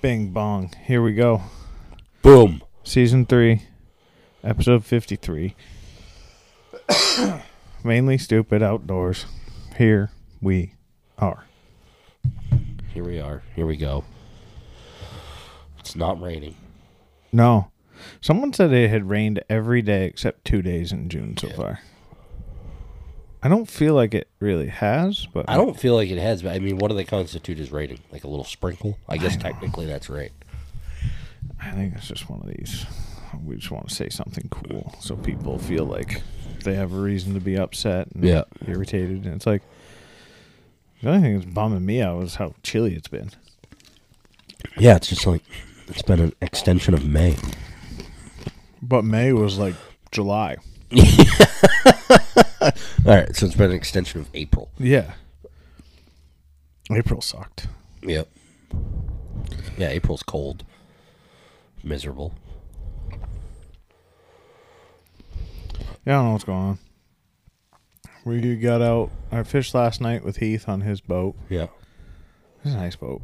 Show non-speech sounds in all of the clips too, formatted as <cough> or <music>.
Bing bong. Here we go. Boom. Season 3, episode 53. <coughs> Mainly stupid outdoors. Here we are. Here we are. Here we go. It's not raining. No. Someone said it had rained every day except two days in June so far. I don't feel like it really has, but I don't feel like it has, but I mean, what do they constitute as raining? Like a little sprinkle? I guess technically that's right. I think it's just one of these. We just want to say something cool so people feel like they have a reason to be upset and Yeah. irritated. And it's like the only thing that's bumming me out is how chilly it's been. Yeah, it's just like it's been an extension of May. But May was like July. <laughs> <laughs> All right, so it's been an extension of April. Yeah. April sucked. Yep. Yeah, April's cold, miserable. Yeah, I don't know what's going on. We got out. I fished last night with Heath on his boat. Yeah. It's a nice boat.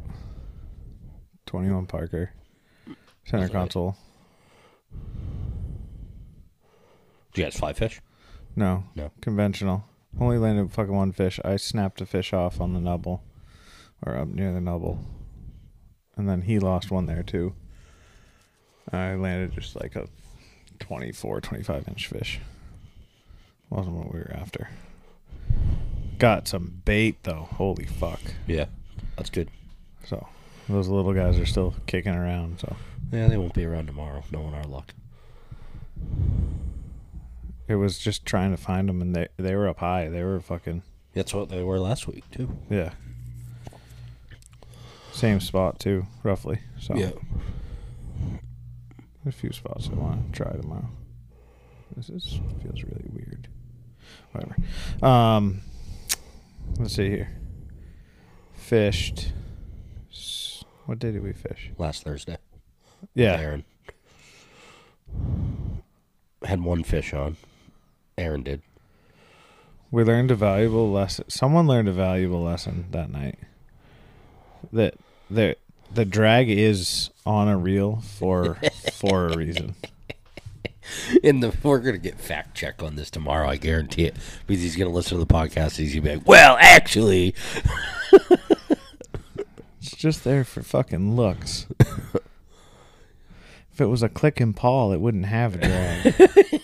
21 Parker. Center That's right. console. Do you guys fly fish? No. No. Conventional. Only landed fucking one fish. I snapped a fish off on the nubble. Or up near the nubble. And then he lost one there too. I landed just like a 24, 25 inch fish. Wasn't what we were after. Got some bait though. Holy fuck. Yeah, that's good. So those little guys are still kicking around. So Yeah, they won't be around tomorrow, knowing our luck. It was just trying to find them, and they they were up high. They were fucking That's what they were last week too. yeah. Same spot too, roughly. So a few spots I want to try tomorrow. This is feels really weird. Whatever. Um, let's see here. Fished. What day did we fish? last Thursday. Yeah, Aaron had one fish on. Aaron did. we learned a valuable lesson. Someone learned a valuable lesson that night. That the the drag is on a reel for <laughs> for a reason. In the we're gonna get fact check on this tomorrow. I guarantee it because he's gonna listen to the podcast. He's gonna be like, "Well, actually, <laughs> It's just there for fucking looks. <laughs> if it was a click and pawl, it wouldn't have a drag.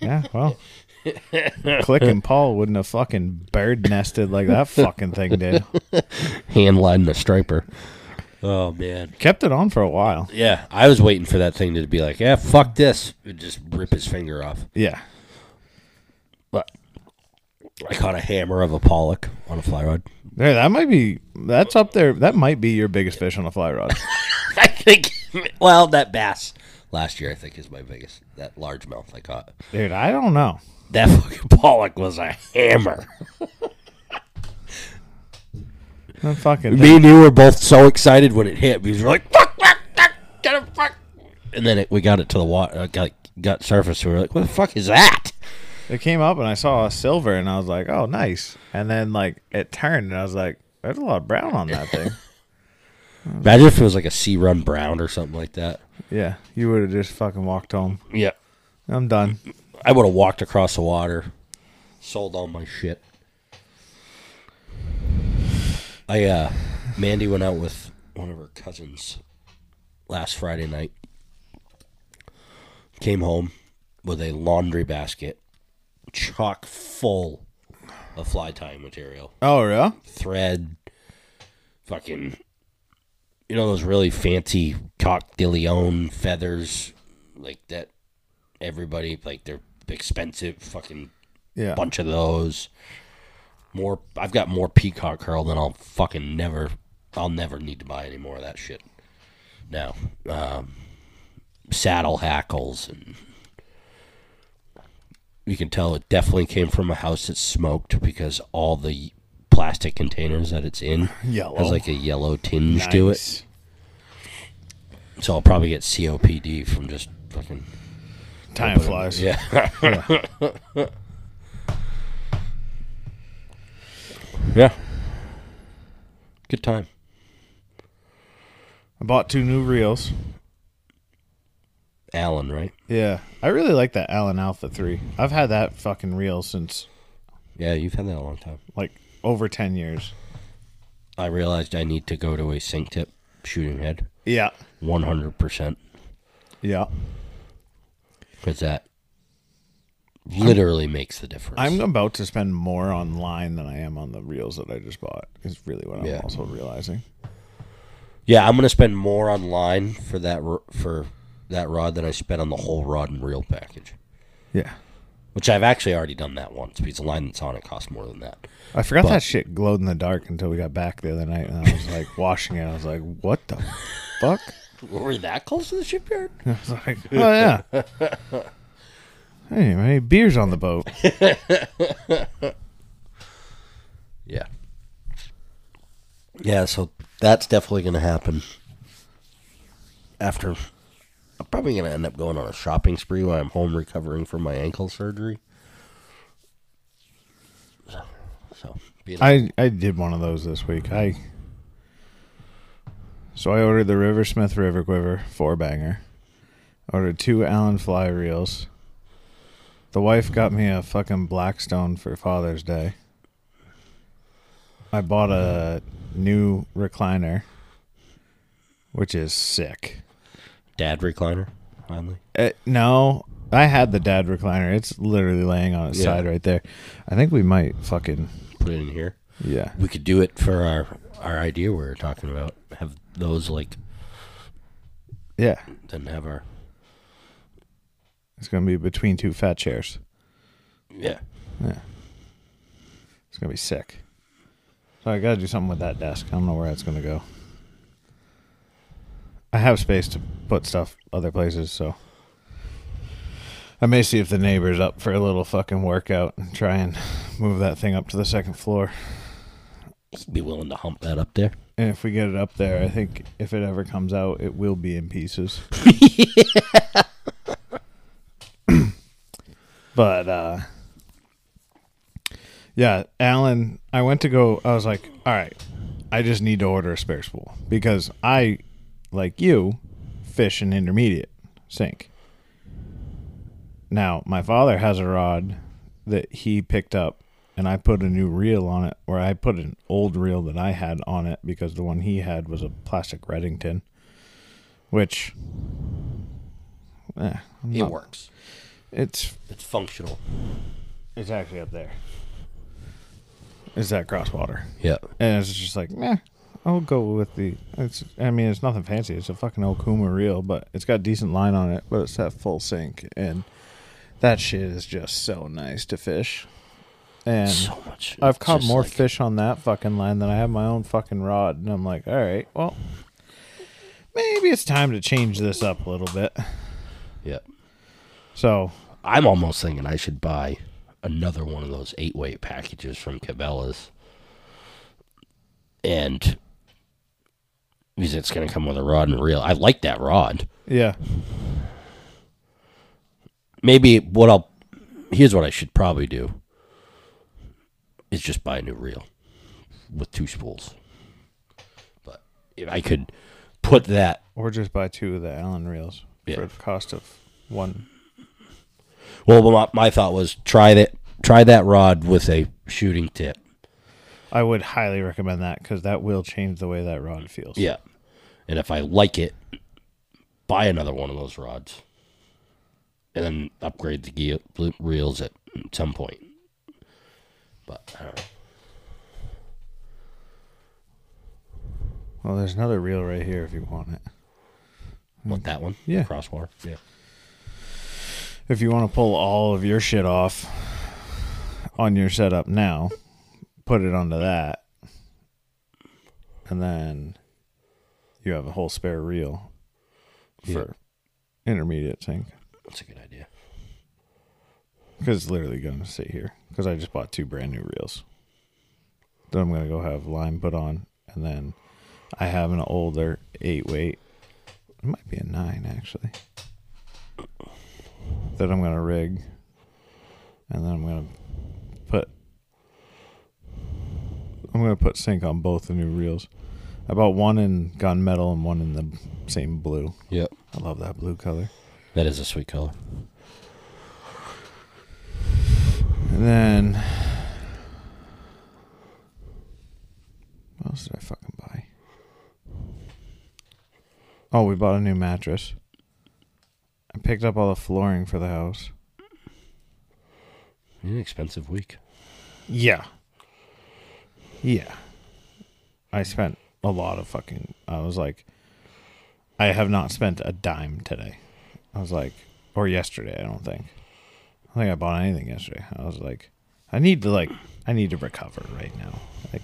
yeah, well, <laughs> click and pawl wouldn't have fucking bird nested like that fucking thing did. <laughs> hand line the striper." Oh man, Kept it on for a while. yeah. I was waiting for that thing to be like, "Yeah, fuck this," and just rip his finger off. Yeah, But I caught a hammer of a pollock on a fly rod. there. That might be. That's up there. That might be your biggest fish on a fly rod. <laughs> I think. Well, that bass last year, I think, is my biggest. That largemouth I caught. Dude, I don't know. That <laughs> fucking pollock was a hammer. <laughs> That fucking Me and you were both so excited when it hit because we were like, "Fuck, fuck, fuck, get it, fuck!" And then it, we got it to the water, uh, got got surface. We were like, "What the fuck is that?" It came up and I saw a silver and I was like, oh, nice. And then like it turned and I was like, there's a lot of brown on that thing. <laughs> Imagine if it was like a sea run brown or something like that. yeah, you would have just fucking walked home. Yeah, I'm done. I would have walked across the water, sold all my shit. I uh Mandy went out with one of her cousins last Friday night. Came home with a laundry basket chock full of fly tying material. Oh, yeah? Thread, fucking you know those really fancy coq de leon feathers like that everybody like they're expensive fucking Yeah. bunch of those. More, I've got more peacock herl than I'll fucking never. I'll never need to buy any more of that shit. Now, um, saddle hackles and you can tell it definitely came from a house that smoked because all the plastic containers that it's in <laughs> Yellow. has like a yellow tinge to it. So I'll probably get COPD from just fucking Time flies. yeah. Yeah. <laughs> yeah. Good time. I bought two new reels. Allen, right? Yeah, I really like that Allen Alpha Three. I've had that fucking reel since Yeah, you've had that a long time. like over ten years. I realized I need to go to a sink tip shooting head. Yeah, 100%. yeah. Because that literally makes the difference. I'm about to spend more online than I am on the reels that I just bought. Is really what I'm Yeah. also realizing. yeah, I'm going to spend more online for that for that rod than I spent on the whole rod and reel package. Yeah, Which I've actually already done that once because the line that's on it costs more than that. I forgot that shit glowed in the dark until we got back the other night, and I was like <laughs> washing it. I was like, "What the fuck?" Were we that close to the shipyard? <laughs> I was like, "Oh yeah." Hey, beers on the boat. <laughs> Yeah. Yeah, so that's definitely going to happen. After, I'm probably going to end up going on a shopping spree while I'm home recovering from my ankle surgery. So, so being I I did one of those this week. I so I ordered the Riversmith River Quiver four banger. Ordered two Allen fly reels. The wife got me a fucking Blackstone for Father's Day. I bought a new recliner, which is sick. dad recliner, finally. Uh, no, I had the dad recliner. It's literally laying on its Yeah. side right there. I think we might fucking Put it in here. yeah. We could do it for our our idea we were talking about. Have those like Yeah. then have our It's gonna be between two fat chairs. yeah. Yeah. It's gonna be sick. So I gotta do something with that desk. I don't know where that's gonna go. I have space to put stuff other places, so I may see if the neighbor's up for a little fucking workout and try and move that thing up to the second floor. Be willing to hump that up there. And if we get it up there, I think if it ever comes out, it will be in pieces. <laughs> <coughs> but uh yeah, Alan, I went to go I was like, "All right, I just need to order a spare spool because I like you fish an intermediate sink." Now, my father has a rod that he picked up and I put a new reel on it, or I put an old reel that I had on it because the one he had was a plastic Redington, which eh, It not- works. It's It's functional. it's actually up there. Is that crosswater? Yeah. And it's just like, meh. I'll go with the. It's. I mean, it's nothing fancy. It's a fucking Okuma reel, but it's got decent line on it. But it's that full sink, and that shit is just so nice to fish. And so much. I've caught more like- fish on that fucking line than I have my own fucking rod, and I'm like, all right, well, maybe it's time to change this up a little bit. Yeah. So I'm almost thinking I should buy another one of those eight weight packages from Cabela's. And because it's going to come with a rod and reel. I like that rod. yeah, Maybe what I'll here's what I should probably do is just buy a new reel with two spools. But if I could put that or just buy two of the Allen reels Yeah. for the cost of one. well my, my thought was try that try that rod with a shooting tip. I would highly recommend that because that will change the way that rod feels. Yeah. And if I like it, buy another one of those rods. And then upgrade the gear, reels at some point. But I don't know. Well, there's another reel right here if you want it. Want that one? Yeah. Crosswater? Yeah. If you want to pull all of your shit off on your setup now, put it onto that, and then you have a whole spare reel for intermediate sink. That's a good idea. Because it's literally going to sit here. Because I just bought two brand new reels. That I'm going to go have line put on. And then I have an older eight weight. It might be a nine, actually. That I'm going to rig. And then I'm to put. I'm going to put sink on both the new reels. I bought one in gunmetal and one in the same blue. Yep. I love that blue color. That is a sweet color. And then what else did I fucking buy? Oh, we bought a new mattress. I picked up all the flooring for the house. An expensive week. Yeah. Yeah. I spent a lot of fucking I was like I have not spent a dime today. I was like or yesterday, I don't think. I don't think I bought anything yesterday. I was like I need to like I need to recover right now. Like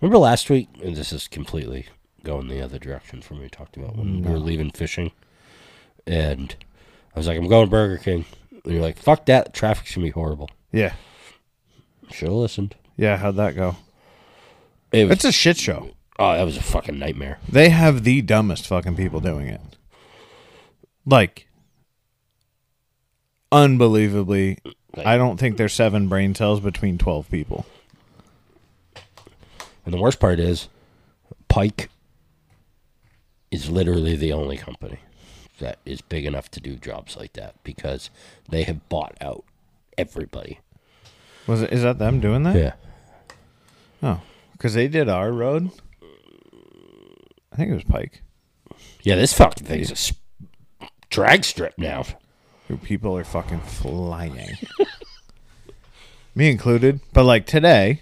Remember last week? And this is completely going the other direction from what we talked about when we were leaving fishing. And I was like, I'm going Burger King. And you're like, fuck that. Traffic's going to be horrible. yeah. Should have listened. Yeah, how'd that go? It was, It's a shit show. oh, that was a fucking nightmare. They have the dumbest fucking people doing it. Like unbelievably I don't think there's seven brain cells between 12 people. And the worst part is, Pike is literally the only company that is big enough to do jobs like that because they have bought out everybody. Was it is that them doing that? Yeah. Oh, because they did our road. I think it was Pike. Yeah, this fucking thing is a sp- drag strip now. People are fucking flying, <laughs> me included. But like today,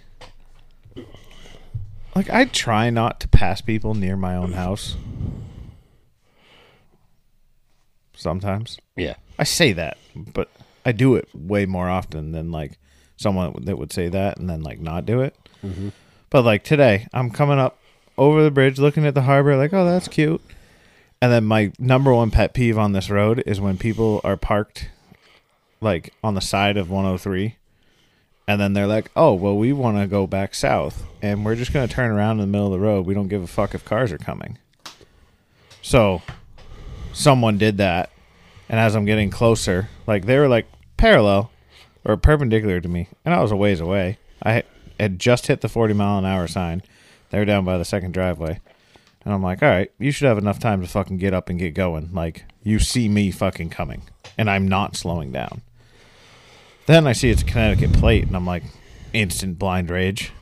like I try not to pass people near my own house. Sometimes Yeah. I say that, but I do it way more often than like someone that would say that and then like not do it. Mm-hmm. But like today, I'm coming up over the bridge, looking at the harbor, like, oh, that's cute. And then my number one pet peeve on this road is when people are parked like on the side of 103 and then they're like, "Oh, well, we want to go back south, and we're just going to turn around in the middle of the road. We don't give a fuck if cars are coming." So, someone did that, and as I'm getting closer, like they were like parallel or perpendicular to me, and I was a ways away. I had just hit the 40 mile an hour sign. They were down by the second driveway, and I'm like, "All right, you should have enough time to fucking get up and get going. Like you see me fucking coming, and I'm not slowing down." Then I see it's a Connecticut plate, and I'm like, instant blind rage.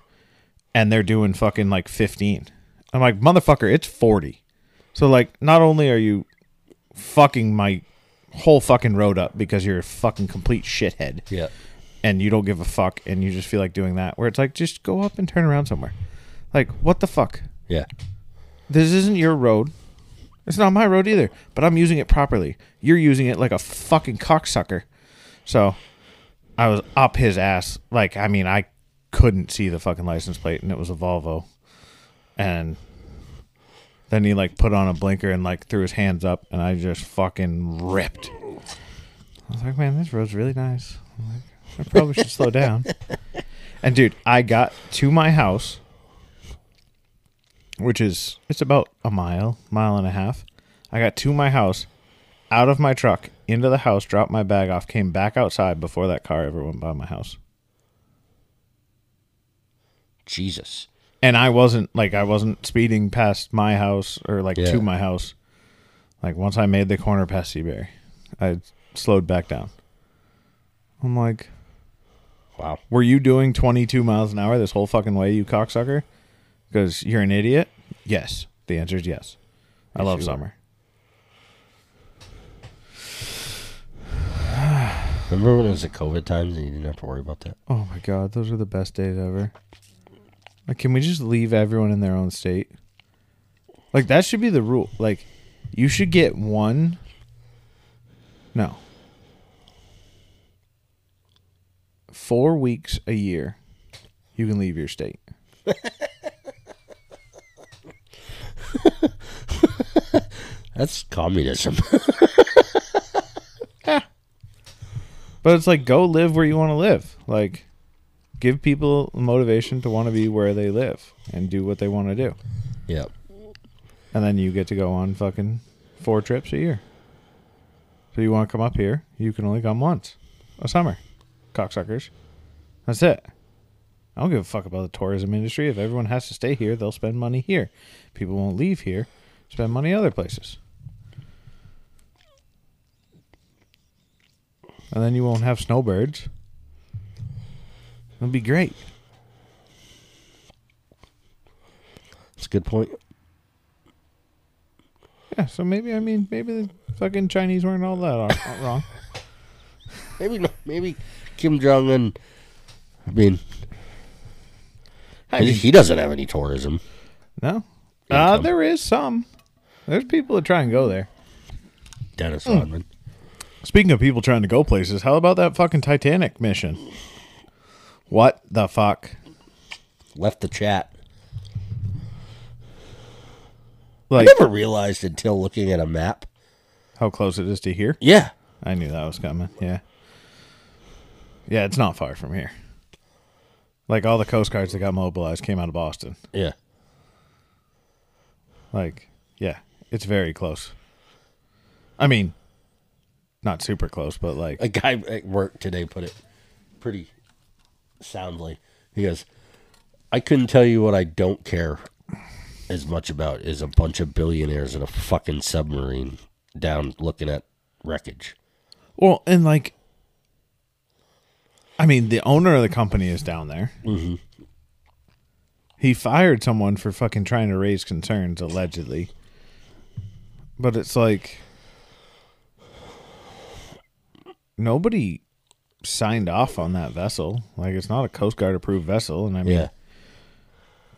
And they're doing fucking like 15. I'm like, motherfucker, it's 40. So, like, not only are you fucking my whole fucking road up because you're a fucking complete shithead Yeah. and you don't give a fuck and you just feel like doing that, where it's like, just go up and turn around somewhere. Like, what the fuck? Yeah. This isn't your road. It's not my road either, but I'm using it properly. You're using it like a fucking cocksucker. So I was up his ass. Like, I mean, I couldn't see the fucking license plate, and it was a Volvo. And then he like put on a blinker and like threw his hands up, and I just fucking ripped. I was like, man, this road's really nice. Like, I probably should slow down. <laughs> And dude, I got to my house which is it's about a mile, mile and a half. I got to my house, out of my truck, into the house, dropped my bag off, came back outside before that car ever went by my house. Jesus. And I wasn't like I wasn't speeding past my house or like Yeah. to my house. Like once I made the corner past Seabury, I slowed back down. I'm like, Wow. were you doing 22 miles an hour this whole fucking way, you cocksucker? Because you're an idiot? Yes. The answer is yes. I Yes, love summer. <sighs> Remember when it was the COVID times and you didn't have to worry about that? Oh my god, those are the best days ever. Like, can we just leave everyone in their own state? Like, that should be the rule. Like, you should get one. No. Four weeks a year, you can leave your state. <laughs> That's communism. <laughs> yeah. But it's like, go live where you want to live. Like, give people motivation to want to be where they live and do what they want to do. yep. And then you get to go on fucking four trips a year. So you want to come up here, you can only come once a summer. Cocksuckers. That's it. I don't give a fuck about the tourism industry. If everyone has to stay here, they'll spend money here. People won't leave here, spend money other places. And then you won't have snowbirds. It'll be great. That's a good point. Yeah, so maybe I mean maybe the fucking Chinese weren't all that <laughs> wrong. Maybe no- maybe Kim Jong Un. I mean, I mean, he doesn't have any tourism. no, uh, there is some. There's people that try and go there. Dennis. Rodman. Speaking of people trying to go places, how about that fucking Titanic mission? What the fuck? left the chat. Like I never realized until looking at a map. how close it is to here? Yeah, I knew that was coming. Yeah. Yeah, it's not far from here. Like all the coast guards that got mobilized came out of Boston. yeah. Like, yeah, it's very close. I mean, not super close, but like, A guy at work today put it pretty soundly. He goes, "I couldn't tell you what I don't care as much about is a bunch of billionaires in a fucking submarine down looking at wreckage." well, and like, I mean, the owner of the company is down there. Mm-hmm. He fired someone for fucking trying to raise concerns, allegedly. But it's like, nobody signed off on that vessel. Like, it's not a Coast Guard approved vessel. And I mean, Yeah,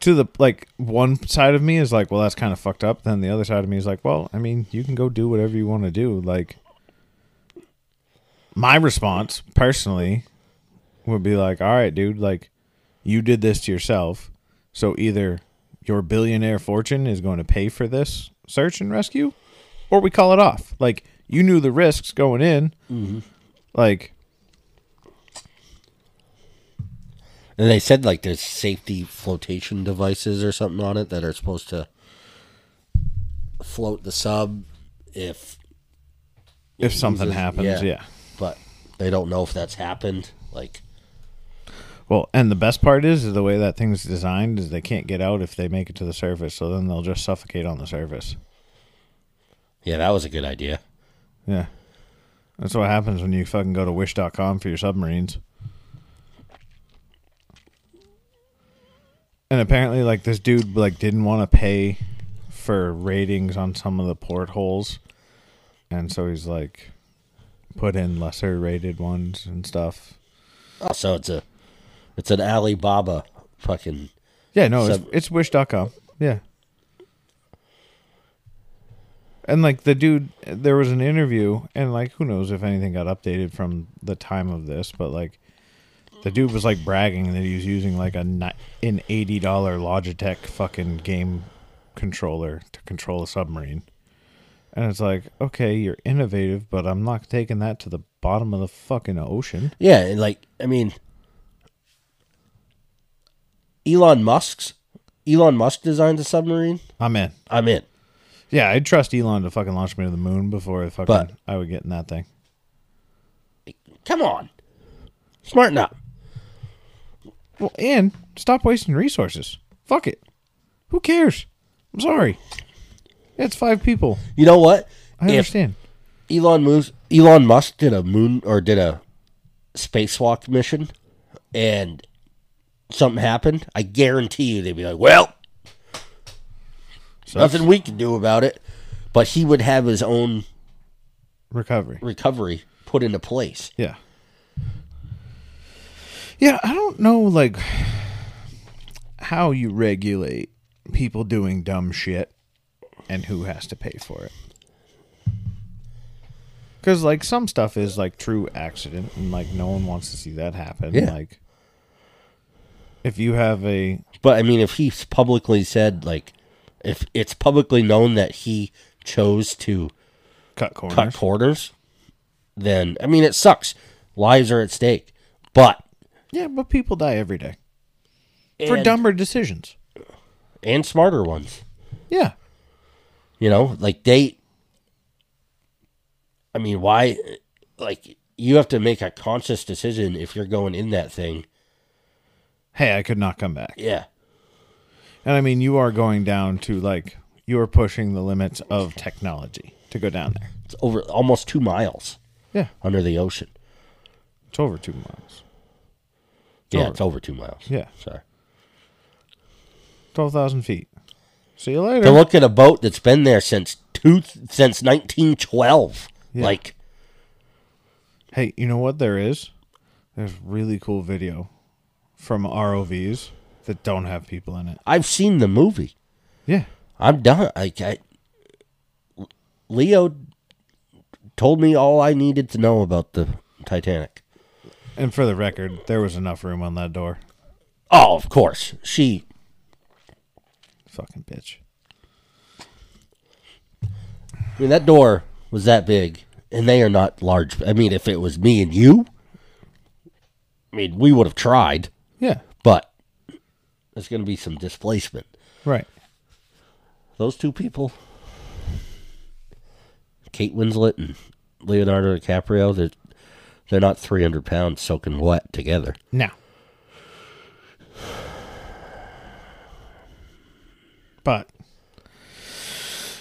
to the like one side of me is like, well, that's kind of fucked up. Then the other side of me is like, well, I mean, you can go do whatever you want to do. Like, my response personally would be like, all right, dude, like, you did this to yourself. So either your billionaire fortune is going to pay for this search and rescue, or we call it off. Like, you knew the risks going in. Mm-hmm. Like, and they said like there's safety flotation devices or something on it that are supposed to float the sub if if something uses- happens, yeah. yeah. but they don't know if that's happened. Like, Well, and the best part is, is the way that thing's designed is they can't get out if they make it to the surface, so then they'll just suffocate on the surface. yeah, that was a good idea. Yeah. That's what happens when you fucking go to wish.com for your submarines. And apparently like this dude like didn't want to pay for ratings on some of the portholes. And so he's like put in lesser rated ones and stuff. Oh, so it's a it's an Alibaba fucking Yeah, no, Sub- it's, it's wish.com. Yeah. And like the dude, there was an interview, and like who knows if anything got updated from the time of this, but like the dude was like bragging that he was using like a ni- an eighty dollar Logitech fucking game controller to control a submarine, and it's like okay, you're innovative, but I'm not taking that to the bottom of the fucking ocean. Yeah, and like I mean, Elon Musk's Elon Musk designed a submarine. I'm in. I'm in. Yeah, I'd trust Elon to fucking launch me to the moon before fucking But- I would get in that thing. Come on, smarten up. Well, and stop wasting resources. Fuck it. Who cares? I'm sorry. It's five people. You know what? I If understand. Elon moves, Elon Musk did a moon or did a spacewalk mission, and something happened. I guarantee you they'd be like, "Well, Sucks. nothing we can do about it." But he would have his own Recovery. recovery put into place. Yeah. Yeah, I don't know like how you regulate people doing dumb shit and who has to pay for it. Cuz like some stuff is like true accident and like no one wants to see that happen. Yeah. Like if you have a But I mean, if he's publicly said like, if it's publicly known that he chose to cut corners, cut corners, then I mean, it sucks. Lives are at stake. But yeah, but people die every day for and- dumber decisions. and smarter ones. Yeah. You know, like they. I mean, why? Like you have to make a conscious decision if you're going in that thing. hey, I could not come back. Yeah. And I mean, you are going down to like you are pushing the limits of technology to go down there. It's over almost two miles Yeah, under the ocean. it's over two miles. yeah, over. it's over two miles. Yeah. Sorry. Twelve thousand feet. See you later. To look at a boat that's been there since two since 1912. Yeah. Like Hey, you know what there is? There's really cool video from ROVs that don't have people in it. I've seen the movie. Yeah. I'm done. I, I Leo told me all I needed to know about the Titanic. And for the record, there was enough room on that door. Oh, of course. She Fucking bitch. I mean that door was that big and they are not large. I mean if it was me and you I mean we would have tried, Yeah. There's going to be some displacement. Right. Those two people Kate Winslet and Leonardo DiCaprio, they're, they're not 300 pounds soaking wet together. Now. But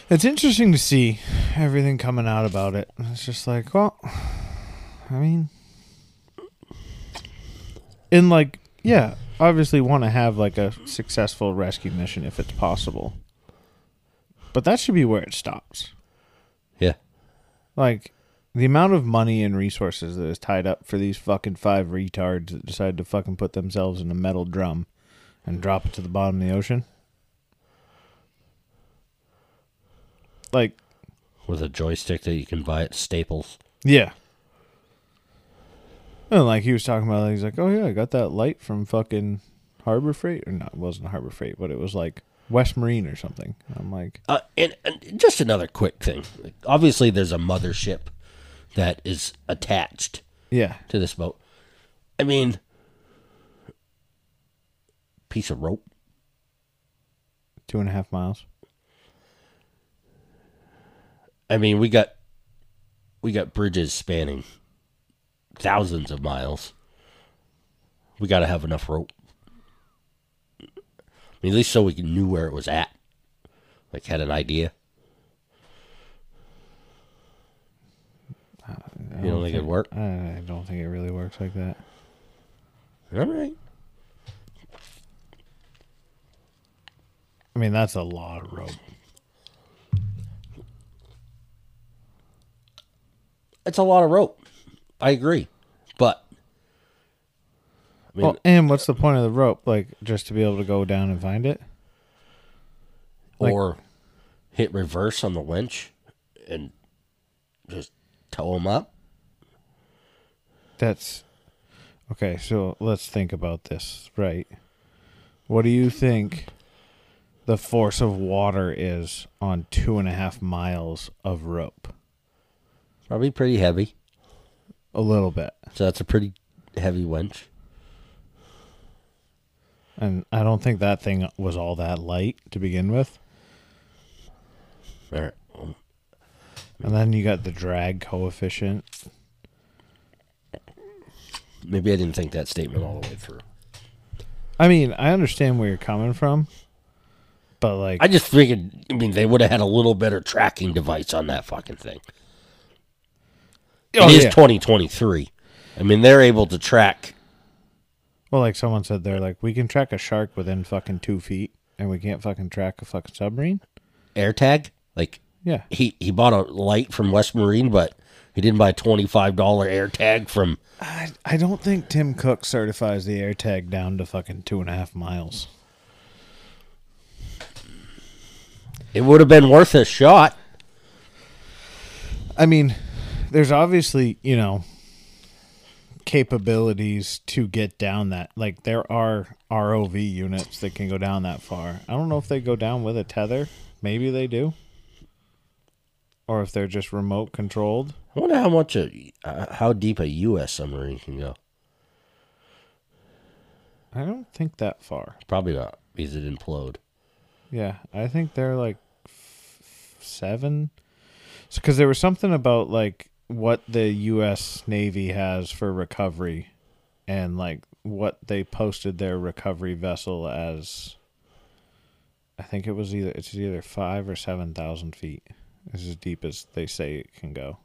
it's interesting to see everything coming out about it. It's just like, well, I mean, in like, yeah, obviously want to have like a successful rescue mission if it's possible. But that should be where it stops. Yeah. Like the amount of money and resources that is tied up for these fucking five retards that decide to fucking put themselves in a metal drum and drop it to the bottom of the ocean. Like, With a joystick that you can buy at Staples. yeah. And like he was talking about, he's like, "Oh yeah, I got that light from fucking Harbor Freight, or not? It wasn't Harbor Freight, but it was like West Marine or something." I'm like, Uh, and, and just another quick thing. Obviously, there's a mothership that is attached "Yeah, to this boat. I mean, piece of rope. two and a half miles." I mean, we got we got bridges spanning thousands of miles. We got to have enough rope. I mean, at least so we knew where it was at. Like had an idea. I You don't think it'd work? I don't think it really works like that. All right. I mean, that's a lot of rope. It's a lot of rope. I agree, but I mean, well, and what's the point of the rope? Like, just to be able to go down and find it? like- or hit reverse on the winch and just tow them up. That's okay. So let's think about this, right? What do you think the force of water is on two and a half miles of rope? Probably pretty heavy. A little bit. So that's a pretty heavy winch. And I don't think that thing was all that light to begin with. All right. And then you got the drag coefficient. Maybe I didn't think that statement all the way through. I mean, I understand where you're coming from, but like, I just figured. I mean, they would have had a little better tracking device on that fucking thing. Oh, it is yeah. 2023. I mean, they're able to track. well, like someone said, they're like, we can track a shark within fucking two feet, and we can't fucking track a fucking submarine. AirTag. Like Yeah, he he bought a light from West Marine, but he didn't buy a twenty five dollar AirTag from. I I don't think Tim Cook certifies the AirTag down to fucking two and a half miles. It would have been worth a shot. I mean, there's obviously you know capabilities to get down that. Like there are ROV units that can go down that far. I don't know if they go down with a tether. Maybe they do. Or if they're just remote controlled. I wonder how much a uh, how deep a U.S. submarine can go. I don't think that far. Probably not because it implode. Yeah, I think they're like f- seven. Because there was something about like what the U.S. Navy has for recovery, and like what they posted their recovery vessel as. I think it was either it's either five or seven thousand feet. It's as deep as they say it can go.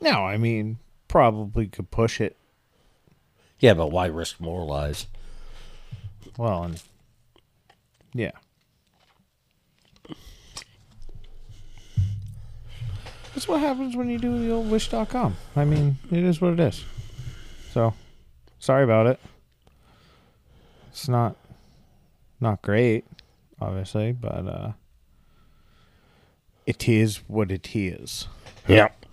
Now, I mean, probably could push it. Yeah, but why risk more lives? Well, and yeah. That's what happens when you do the old wish.com. I mean, it is what it is. So, sorry about it. It's not not great, obviously, but uh it is what it is. Yep.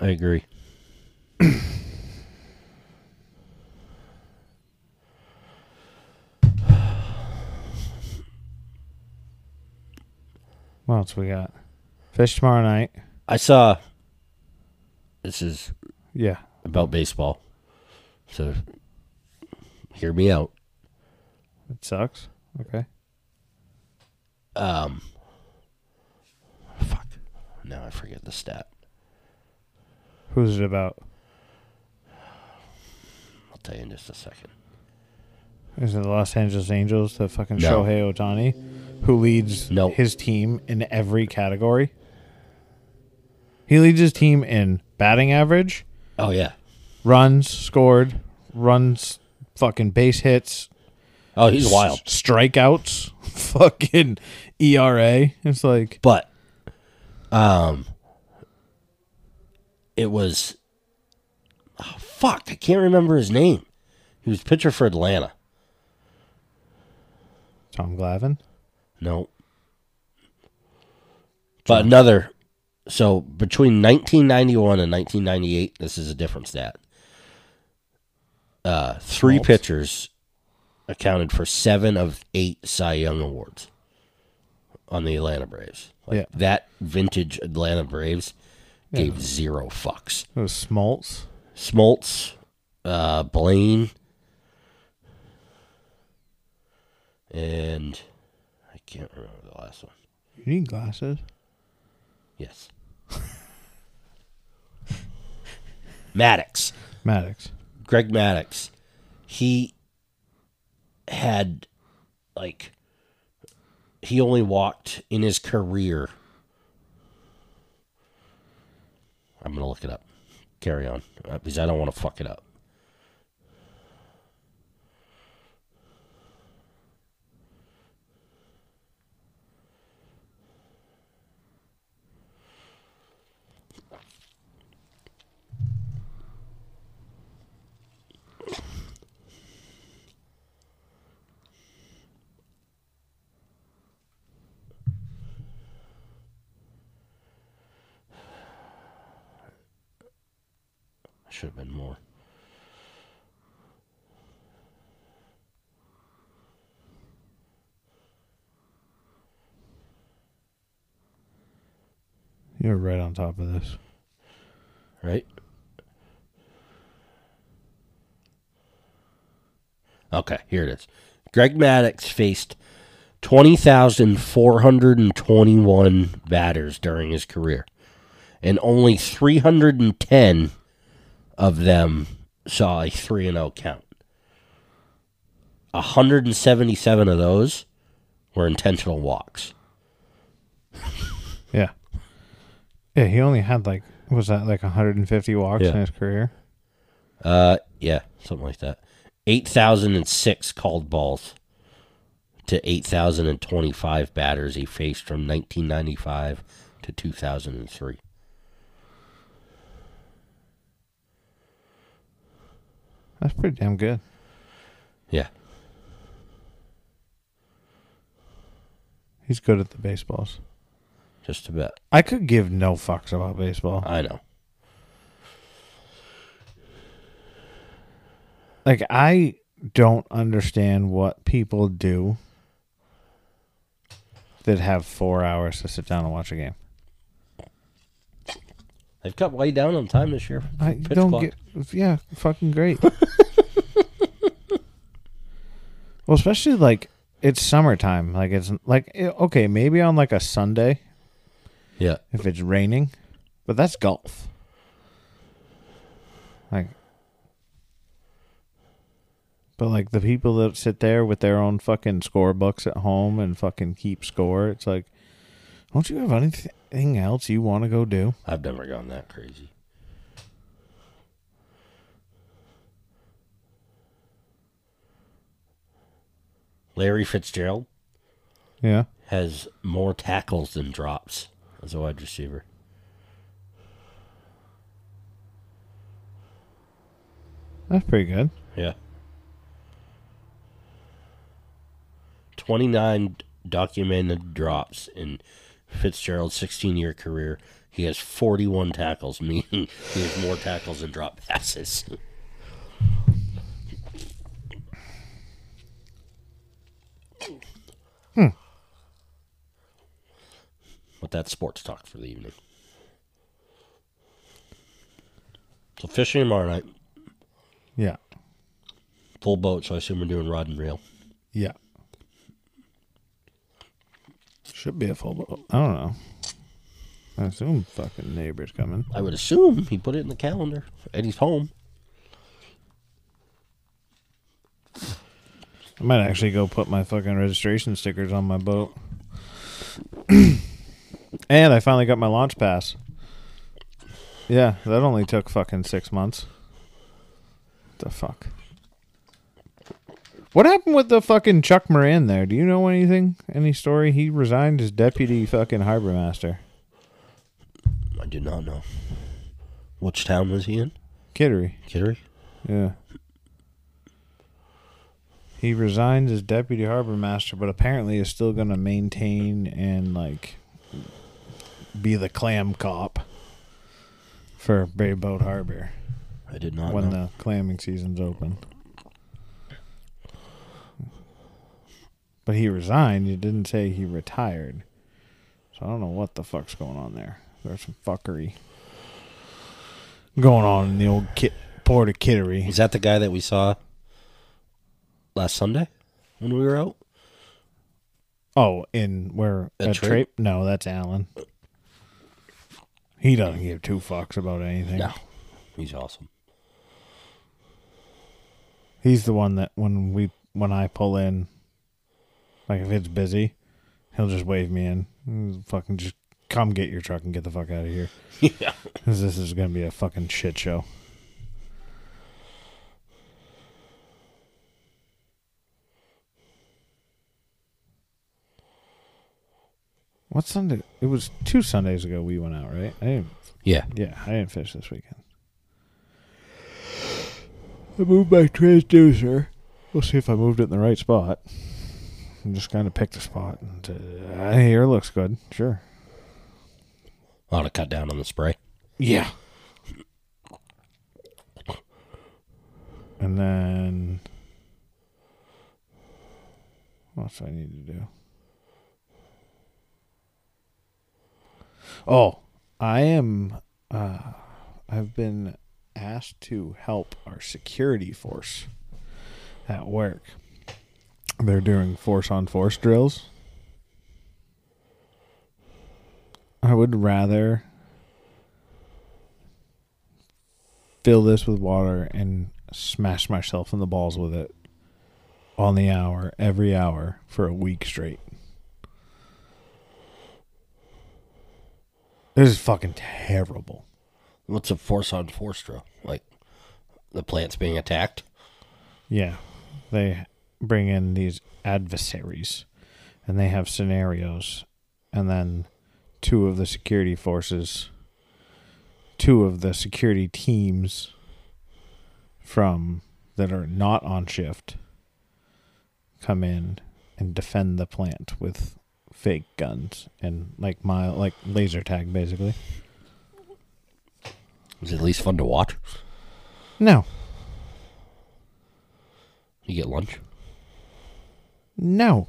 I agree. What else we got? Fish tomorrow night. I saw. This is Yeah. about baseball. So, hear me out. It sucks. Okay. Um. Fuck. Now I forget the stat. Who's it about? I'll tell you in just a second. Is it the Los Angeles Angels, the fucking No. Shohei Ohtani, who leads No. his team in every category? He leads his team in batting average, Oh yeah. runs scored, runs, fucking base hits, Oh, he's wild. s- strikeouts, <laughs> fucking ERA. It's like But, um, it was. Oh, fuck! I can't remember his name. He was pitcher for Atlanta. Tom Glavine. No. But another. So between 1991 and 1998, this is a different stat. Uh, three Smoltz. pitchers accounted for seven of eight Cy Young awards on the Atlanta Braves. Like Yeah. that vintage Atlanta Braves gave zero fucks. It was Smoltz. Smoltz, uh, Glavine, and I can't remember the last one. You need glasses. Yes. <laughs> Maddux. Maddux. Greg Maddux. He had like he only walked in his career. I'm gonna look it up. Carry on, uh, because I don't want to fuck it up. Should have been more. You're right on top of this. right? Okay, here it is. Greg Maddux faced 20,421 batters during his career, and only 310 of them saw a 3 and 0 count. 177 of those were intentional walks. <laughs> Yeah. Yeah, he only had like was that like 150 walks Yeah. in his career? Uh, yeah, something like that. 8,006 called balls to 8,025 batters he faced from 1995 to 2003. That's pretty damn good. Yeah, He's good at the baseballs. just a bit. I could give no fucks about baseball. I know. Like I don't understand what people do that have 4 hours to sit down and watch a game. They've cut way down on time this year. I Pitch don't clock. get yeah, fucking great. <laughs> well, especially like it's summertime. Like it's like okay, maybe on like a Sunday Yeah, if it's raining, but that's golf. Like But like the people that sit there with their own fucking score books at home and fucking keep score, it's like, don't you have anything else you want to go do? I've never gone that crazy. Larry Fitzgerald Yeah. has more tackles than drops as a wide receiver. That's pretty good. Yeah. 29 documented drops in Fitzgerald's 16 year career. He has 41 tackles, <laughs> meaning he has more tackles than drop passes. Hmm. But that's sports talk for the evening. So fishing tomorrow night, Yeah. full boat. So I assume we're doing rod and reel. Yeah. Should be a full boat. I don't know. I assume fucking neighbors coming. I would assume he put it in the calendar. Eddie's home. I might actually go put my fucking registration stickers on my boat. <clears throat> and I finally got my launch pass. Yeah, that only took fucking six months. The fuck? What happened with the fucking Chuck Moran there? Do you know anything? Any story? He resigned as deputy fucking harbor master. I do not know. Which town was he in? Kittery. Kittery? Yeah. He resigned as deputy harbor master, but apparently is still going to maintain and like be the clam cop for Bay Boat Harbor I did not when know. the clamming season's open. But he resigned. You didn't say he retired. So I don't know what the fuck's going on there. There's some fuckery going on in the old kit port of Kittery. Is that the guy that we saw last Sunday when we were out? Oh, in where Trape? Trape? No, that's Alan. He doesn't give two fucks about anything. No. He's awesome. He's the one that when we when I pull in, like if it's busy, he'll just wave me in. Fucking just come get your truck and get the fuck out of here. <laughs> yeah. 'Cause this is gonna be a fucking shit show. What Sunday? It was two Sundays ago we went out, right? I didn't Yeah. Yeah, I didn't fish this weekend. I moved my transducer. We'll see if I moved it in the right spot. I'm just kind of picked a spot. And, uh, here looks good. Sure. Ought to cut down on the spray. Yeah. And then. What else I need to do? Oh, I am. Uh, I've been asked to help our security force at work. They're doing force on force drills. I would rather fill this with water and smash myself in the balls with it on the hour, every hour for a week straight. This is fucking terrible. What's a force on force drill? Like the plant's being attacked? Yeah. They bring in these adversaries and they have scenarios and then two of the security forces two of the security teams from that are not on shift come in and defend the plant with fake guns and like my like laser tag basically. Is it at least fun to watch? No. You get lunch? No.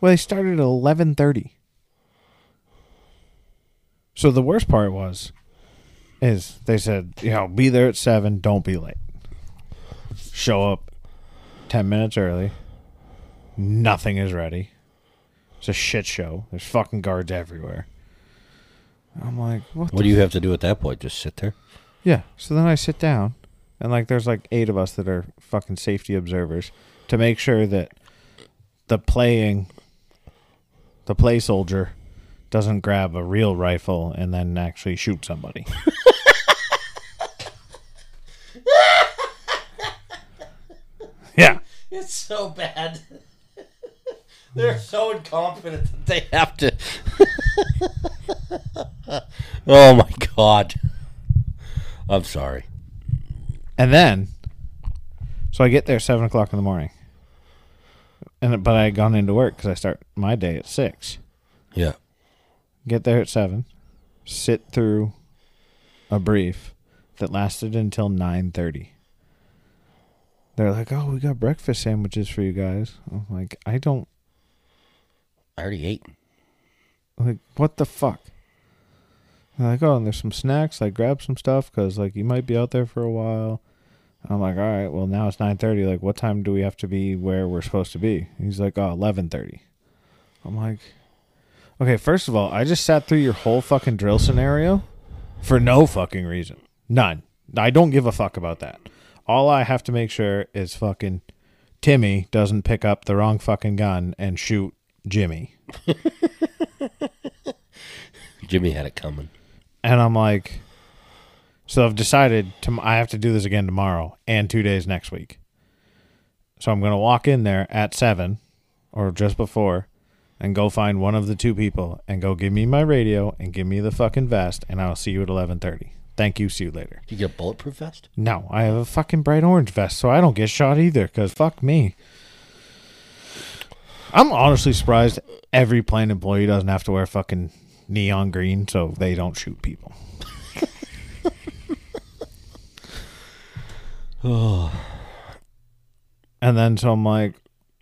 Well, they started at eleven thirty. So the worst part was, is they said, you know, be there at seven. Don't be late. Show up ten minutes early. Nothing is ready. It's a shit show. There's fucking guards everywhere. I'm like, what? What do you have to do at that point? Just sit there? Yeah. So then I sit down and like there's like eight of us that are fucking safety observers to make sure that the playing, the play soldier, doesn't grab a real rifle and then actually shoot somebody. <laughs> yeah. It's so bad. <laughs> They're so incompetent that they have to. <laughs> oh my god. I'm sorry. And then, so I get there seven o'clock in the morning, and but I had gone into work because I start my day at six. Yeah. Get there at seven, sit through a brief that lasted until nine thirty. They're like, "Oh, we got breakfast sandwiches for you guys." I'm like, "I don't I already ate. like what the fuck." They're like, "Oh, and there's some snacks. Like, grab some stuff because like you might be out there for a while." I'm like, "All right, well now it's nine thirty. Like, what time do we have to be where we're supposed to be?" He's like, "Oh, 11.30. I'm like, "Okay, first of all, I just sat through your whole fucking drill scenario for no fucking reason. None. I don't give a fuck about that. All I have to make sure is fucking Timmy doesn't pick up the wrong fucking gun and shoot Jimmy." <laughs> Jimmy had it coming. And I'm like, so I've decided to, I have to do this again tomorrow and two days next week. So I'm going to walk in there at seven or just before and go find one of the two people and go give me my radio and give me the fucking vest and I'll see you at 1130. Thank you. See you later. You get a bulletproof vest? No, I have a fucking bright orange vest, so I don't get shot either. Cause fuck me. I'm honestly surprised every plane employee doesn't have to wear fucking neon green so they don't shoot people. <sighs> and then so I'm like,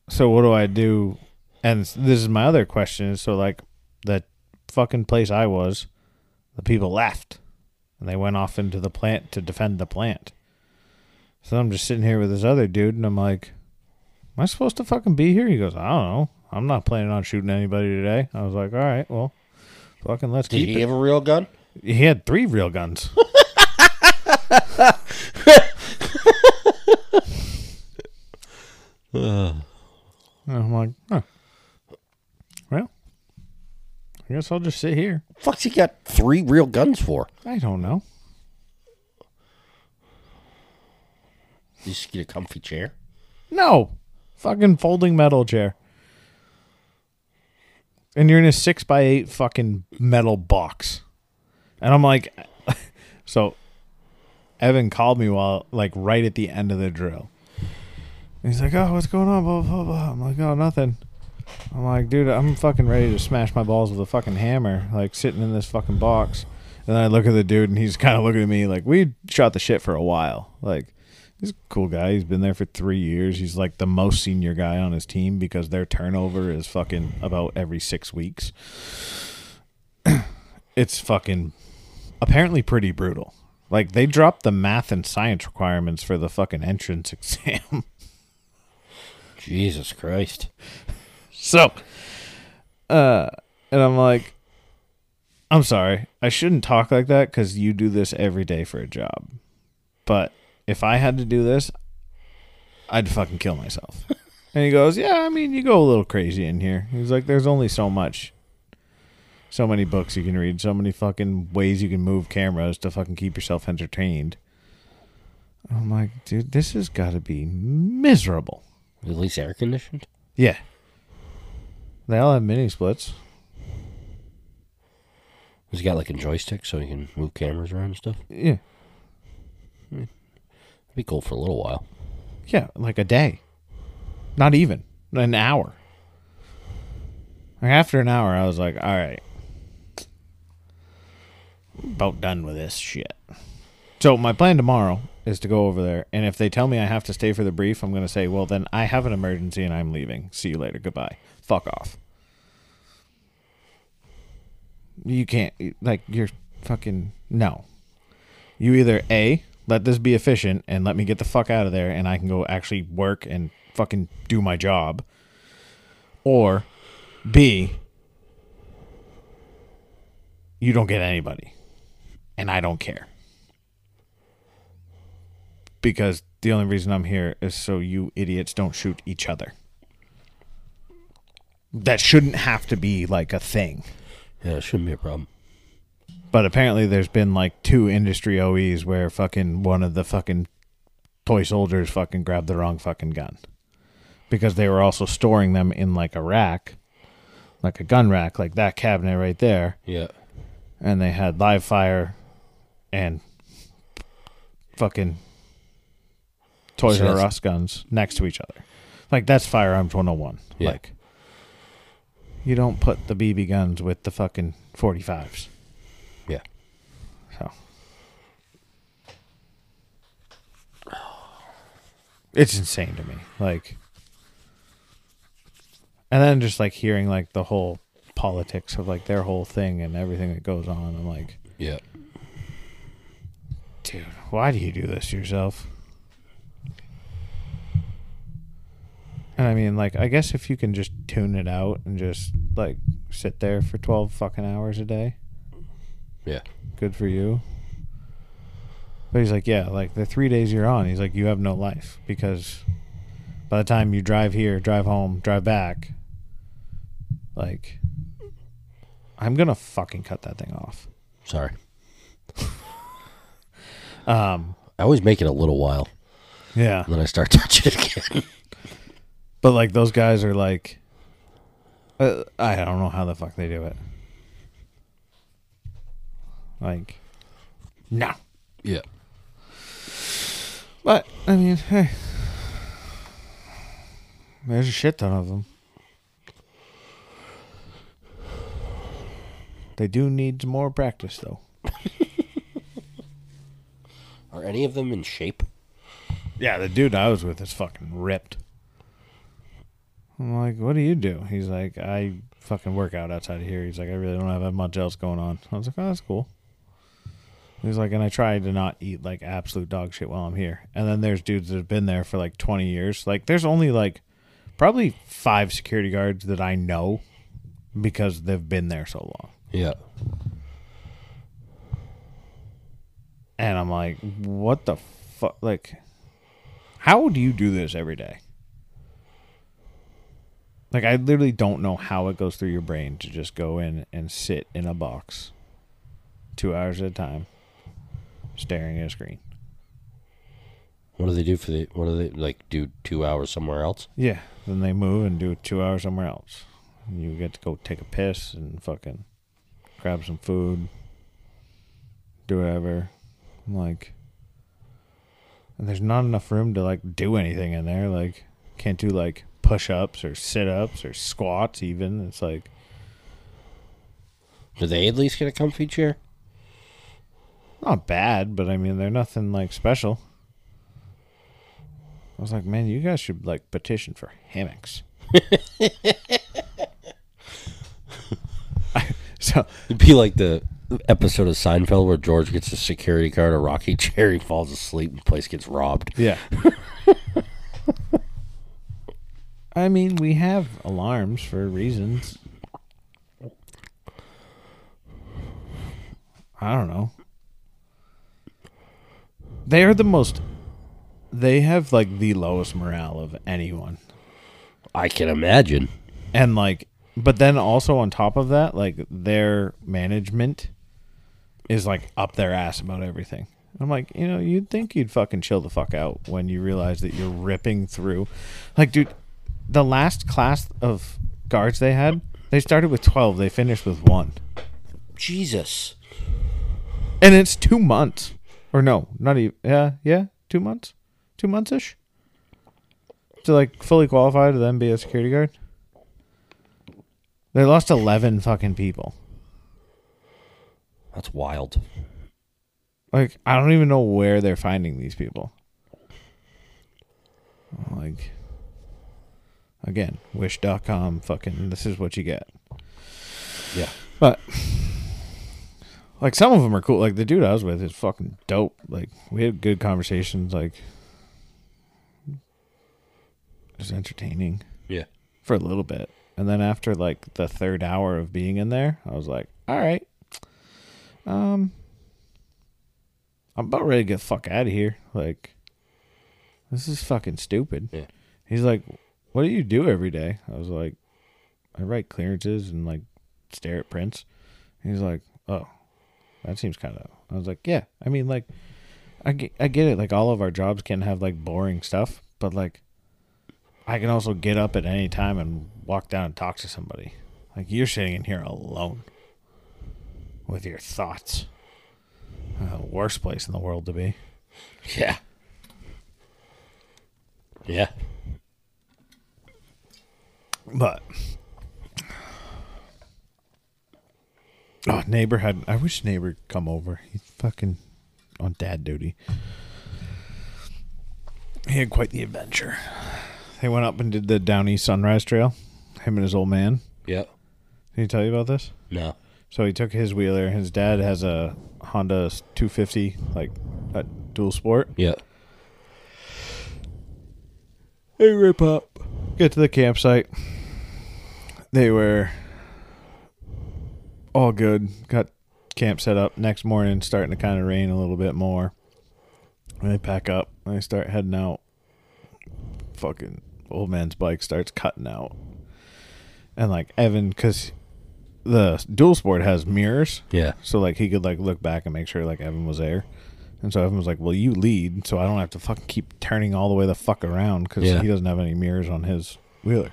so what do I do? And this is my other question. So like, the fucking place I was, the people left and they went off into the plant to defend the plant. So I'm just sitting here with this other dude, and I'm like, "Am I supposed to fucking be here?" He goes, "I don't know. I'm not planning on shooting anybody today." I was like, "All right, well, fucking let's Did keep he it." have a real gun? He had three real guns. <laughs> And <laughs> I'm like, huh. Well, I guess I'll just sit here. Fuck's he got three real guns for? I don't know. You just get a comfy chair. No. Fucking folding metal chair. And you're in a six by eight fucking metal box. And I'm like, <laughs> so Evan called me while, like, right at the end of the drill. And he's like, oh, what's going on? Blah, blah, blah. I'm like, oh, nothing. I'm like, dude, I'm fucking ready to smash my balls with a fucking hammer, like, sitting in this fucking box. And then I look at the dude, and he's kind of looking at me like, we shot the shit for a while. Like, He's a cool guy. He's been there for three years. He's like the most senior guy on his team because their turnover is fucking about every six weeks. <clears throat> it's fucking apparently pretty brutal. Like they dropped the math and science requirements for the fucking entrance <laughs> exam. Jesus Christ. so, uh, and I'm like, I'm sorry. I shouldn't talk like that because you do this every day for a job. But if I had to do this, I'd fucking kill myself. and he goes, Yeah, I mean, you go a little crazy in here. He's like, There's only so much. So many books you can read, so many fucking ways you can move cameras to fucking keep yourself entertained. I'm like, dude, this has got to be miserable. At least air conditioned. Yeah. They all have mini splits. He's got like a joystick so he can move cameras around and stuff? Yeah. Hmm. That'd be cool for a little while. Yeah, like a day. Not even an hour. Like after an hour, I was like, all right. About done with this shit. So my plan tomorrow is to go over there, and if they tell me I have to stay for the brief, I'm going to say, well, then I have an emergency and I'm leaving. See you later. Goodbye. Fuck off. You can't, like, you're fucking, no. You either A, let this be efficient and let me get the fuck out of there and I can go actually work and fucking do my job. Or B, you don't get anybody. And I don't care. because the only reason I'm here is so you idiots don't shoot each other. That shouldn't have to be like a thing. Yeah, it shouldn't be a problem. But apparently there's been like two industry OEs where fucking one of the fucking toy soldiers fucking grabbed the wrong fucking gun. Because they were also storing them in like a rack, like a gun rack, like that cabinet right there. Yeah. And they had live fire and fucking Toys So R Us guns next to each other. Like that's firearms 101. Yeah. Like you don't put the BB guns with the fucking 45s. Yeah. So it's insane to me. Like and then just like hearing like the whole politics of like their whole thing and everything that goes on. I'm like, Yeah. Dude, why do you do this to yourself? And I mean, like, I guess if you can just tune it out and just like sit there for 12 fucking hours a day, Yeah. good for you. But he's like, yeah, like the three days you're on, he's like, you have no life because by the time you drive here, drive home, drive back, like, I'm gonna fucking cut that thing off. Sorry. <laughs> Um, I always make it a little while, yeah, and then I start <laughs> touching it again. but like those guys are like, uh, I don't know how the fuck they do it. Like, no. yeah. But I mean, hey, there's a shit ton of them. They do need more practice, though. <laughs> Are any of them in shape? Yeah, the dude I was with is fucking ripped. I'm like, what do you do? He's like, I fucking work out outside of here. He's like, I really don't have that much else going on. I was like, oh, that's cool. He's like, and I try to not eat like absolute dog shit while I'm here. And then there's dudes that have been there for like 20 years. Like, there's only like probably five security guards that I know because they've been there so long. Yeah. And I'm like, what the fuck? Like, how do you do this every day? Like, I literally don't know how it goes through your brain to just go in and sit in a box two hours at a time staring at a screen. What do they do for the? What do they like? Do two hours somewhere else? Yeah. Then they move and do two hours somewhere else. And you get to go take a piss and fucking grab some food, do whatever. I'm like, and there's not enough room to like do anything in there. Like, can't do like push ups or sit ups or squats even. It's like, Do they at least get a comfy chair? not bad, but I mean, they're nothing like special. I was like, man, you guys should like petition for hammocks. <laughs> <laughs> so It'd be like the episode of Seinfeld where George gets a security guard a rocky <laughs> chair. He falls asleep and the place gets robbed. Yeah. <laughs> I mean, we have alarms for reasons. I don't know. They are the most. They have like the lowest morale of anyone. I can imagine. And like, but then also on top of that, like their management is like up their ass about everything. I'm like, you know, you'd think you'd fucking chill the fuck out when you realize that you're ripping through. Like, dude, the last class of guards they had, they started with 12, they finished with one. Jesus. And it's two months. Or no, not even. Yeah, yeah, two months? Two months ish? To like fully qualify to then be a security guard? They lost 11 fucking people. That's wild. Like, I don't even know where they're finding these people. Like, again, wish.com, fucking, this is what you get. Yeah. But, like, some of them are cool. Like, the dude I was with is fucking dope. Like, we had good conversations. Like, just entertaining Yeah. for a little bit. And then after, like, the third hour of being in there, I was like, all right. Um, I'm about ready to get the fuck out of here. Like, this is fucking stupid. Yeah. He's like, what do you do every day? I was like, I write clearances and like stare at prints. He's like, oh, that seems kind of. I was like, yeah. I mean, like, I get, I get it. Like, all of our jobs can have like boring stuff, but like, I can also get up at any time and walk down and talk to somebody. Like, you're sitting in here alone with your thoughts. Uh, worst place in the world to be. Yeah. Yeah. But oh, neighbor had. I wish neighbor come over. He's fucking on dad duty. He had quite the adventure. They went up and did the Down East Sunrise Trail. Him and his old man. Yeah. Can he tell you about this? No. So he took his wheeler. His dad has a Honda 250, like a dual sport. Yeah. Hey, rip up. Get to the campsite. They were all good. Got camp set up. Next morning, starting to kind of rain a little bit more. And they pack up and they start heading out. Fucking old man's bike starts cutting out. And like Evan, because the dual sport has mirrors. Yeah. So like he could like look back and make sure like Evan was there. And so Evan was like, "Well, you lead, so I don't have to fucking keep turning all the way the fuck around because Yeah. he doesn't have any mirrors on his wheeler."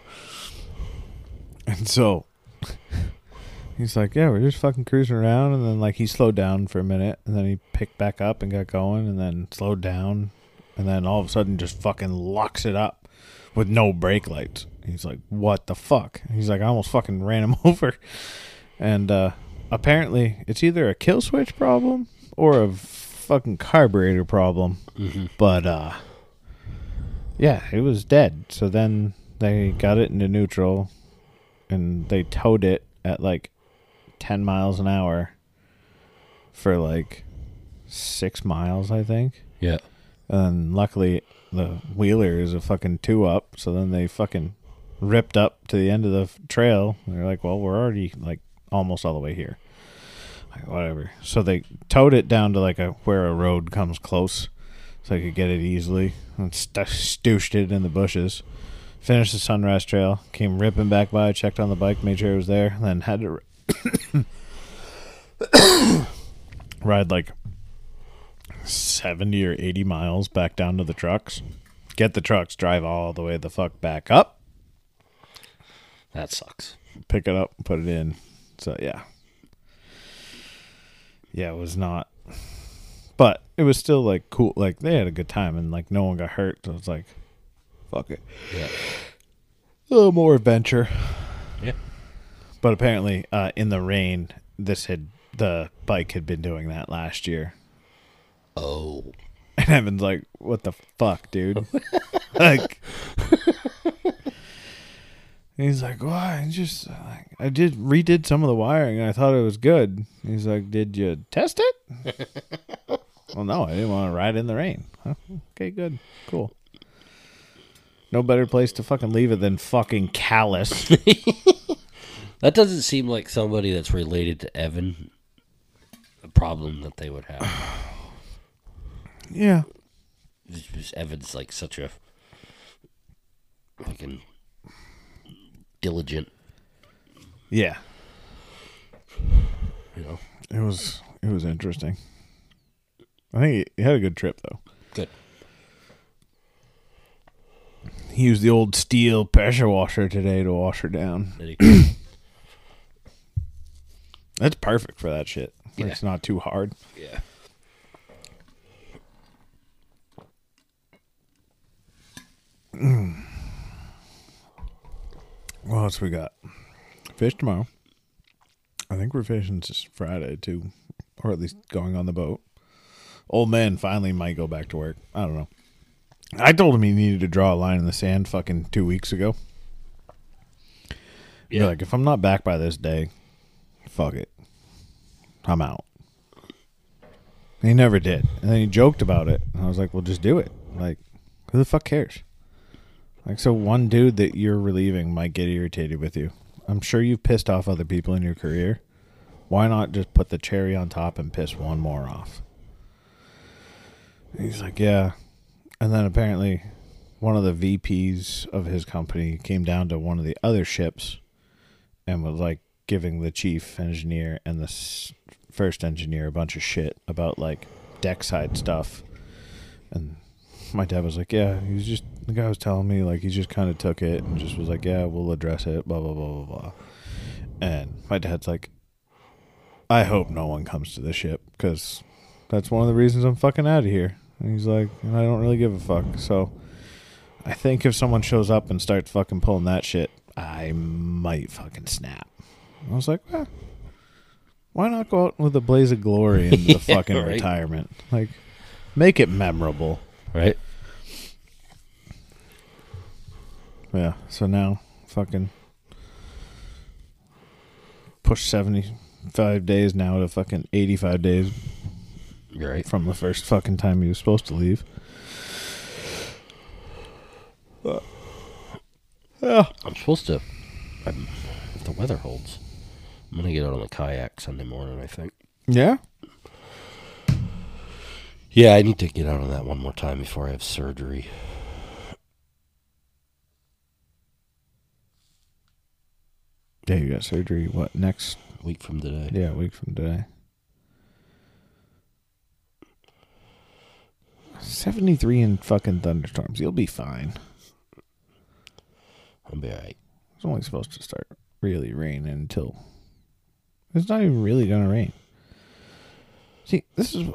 And so he's like, "Yeah, we're just fucking cruising around." And then like he slowed down for a minute, and then he picked back up and got going, and then slowed down, and then all of a sudden just fucking locks it up with no brake lights. He's like, "What the fuck?" He's like, "I almost fucking ran him <laughs> over," and uh apparently it's either a kill switch problem or a fucking carburetor problem. But uh yeah, it was dead. So then they got it into neutral and they towed it at like 10 miles an hour for like 6 miles, I think. Yeah. And luckily the wheeler is a fucking 2 up, so then they fucking ripped up to the end of the trail. They're like, "Well, we're already like almost all the way here." Like, whatever. So they towed it down to like a where a road comes close, so I could get it easily. And st- stooshed it in the bushes. Finished the sunrise trail. Came ripping back by. Checked on the bike. Made sure it was there. Then had to <coughs> ride like seventy or eighty miles back down to the trucks. Get the trucks. Drive all the way the fuck back up. That sucks. Pick it up. Put it in. So yeah. Yeah, it was not. But it was still like cool. Like they had a good time and like no one got hurt. So it's like, fuck it. Yeah. A little more adventure. Yeah. But apparently, uh, in the rain, this had the bike had been doing that last year. Oh. And Evan's like, "What the fuck, dude?" <laughs> like, he's like, "Why? I just like, I did redid some of the wiring, and I thought it was good." He's like, "Did you test it?" <laughs> well, no, I didn't want to ride in the rain. Huh? Okay, good, cool. No better place to fucking leave it than fucking Calais. <laughs> That doesn't seem like somebody that's related to Evan. A problem that they would have. <sighs> yeah, Evan's like such a fucking diligent, yeah. you know. It was it was interesting. I think he, had a good trip though. Good. He used the old steel pressure washer today to wash her down. <clears throat> That's perfect for that shit. Yeah. It's not too hard. yeah. Mm. What else we got? Fish tomorrow. I think we're fishing Friday too, or at least going on the boat. Old man finally might go back to work. I don't know. I told him he needed to draw a line in the sand fucking two weeks ago. Yeah. like, if I'm not back by this day, fuck it. I'm out. And he never did. And then he joked about it. And I was like, well, just do it. Like, who the fuck cares? Like, so one dude that you're relieving might get irritated with you. I'm sure you've pissed off other people in your career. Why not just put the cherry on top and piss one more off? And he's like, yeah. and then apparently one of the VPs of his company came down to one of the other ships and was like giving the chief engineer and the first engineer a bunch of shit about like deck side stuff. And my dad was like, "Yeah, he was just the guy was telling me like he just kind of took it and just was like, "Yeah, we'll address it." Blah blah blah blah blah. And my dad's like, "I hope no one comes to the ship because that's one of the reasons I'm fucking out of here." And he's like, "And I don't really give a fuck." So I think if someone shows up and starts fucking pulling that shit, I might fucking snap. I was like, eh, why not go out with a blaze of glory <laughs> in the Yeah, fucking right. retirement? Like, make it memorable. Right? Yeah. So now, fucking push seventy-five days now to fucking eighty-five days right. from the first fucking time he was supposed to leave. Yeah. I'm supposed to. I'm, if the weather holds, I'm gonna get out on the kayak Sunday morning. I think. Yeah. Yeah, I need to get out on that one more time before I have surgery. Yeah, you got surgery. What next? A week from today. Yeah, a week from today. Seventy-three in fucking thunderstorms. You'll be fine. I'll be alright. It's only supposed to start really raining until it's not even really gonna rain. See, this is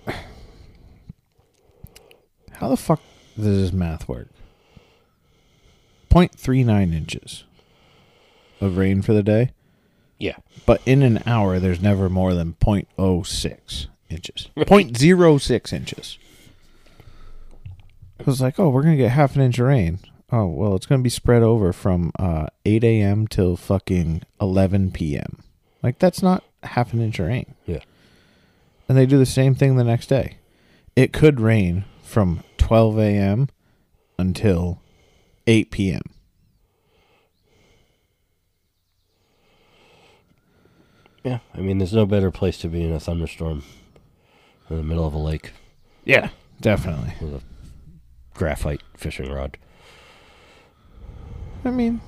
how the fuck does this math work? 0.39 inches of rain for the day, Yeah. but in an hour there's never more than 0.06 inches. 0.06 inches. It was like, oh, we're gonna get half an inch of rain. Oh well, it's gonna be spread over from uh, 8 a.m. till fucking 11 p.m. Like that's not half an inch of rain. Yeah. And they do the same thing the next day. It could rain from 12 a.m. until 8 p.m. Yeah. I mean, there's no better place to be in a thunderstorm in the middle of a lake Yeah, definitely. with a graphite fishing rod. I mean,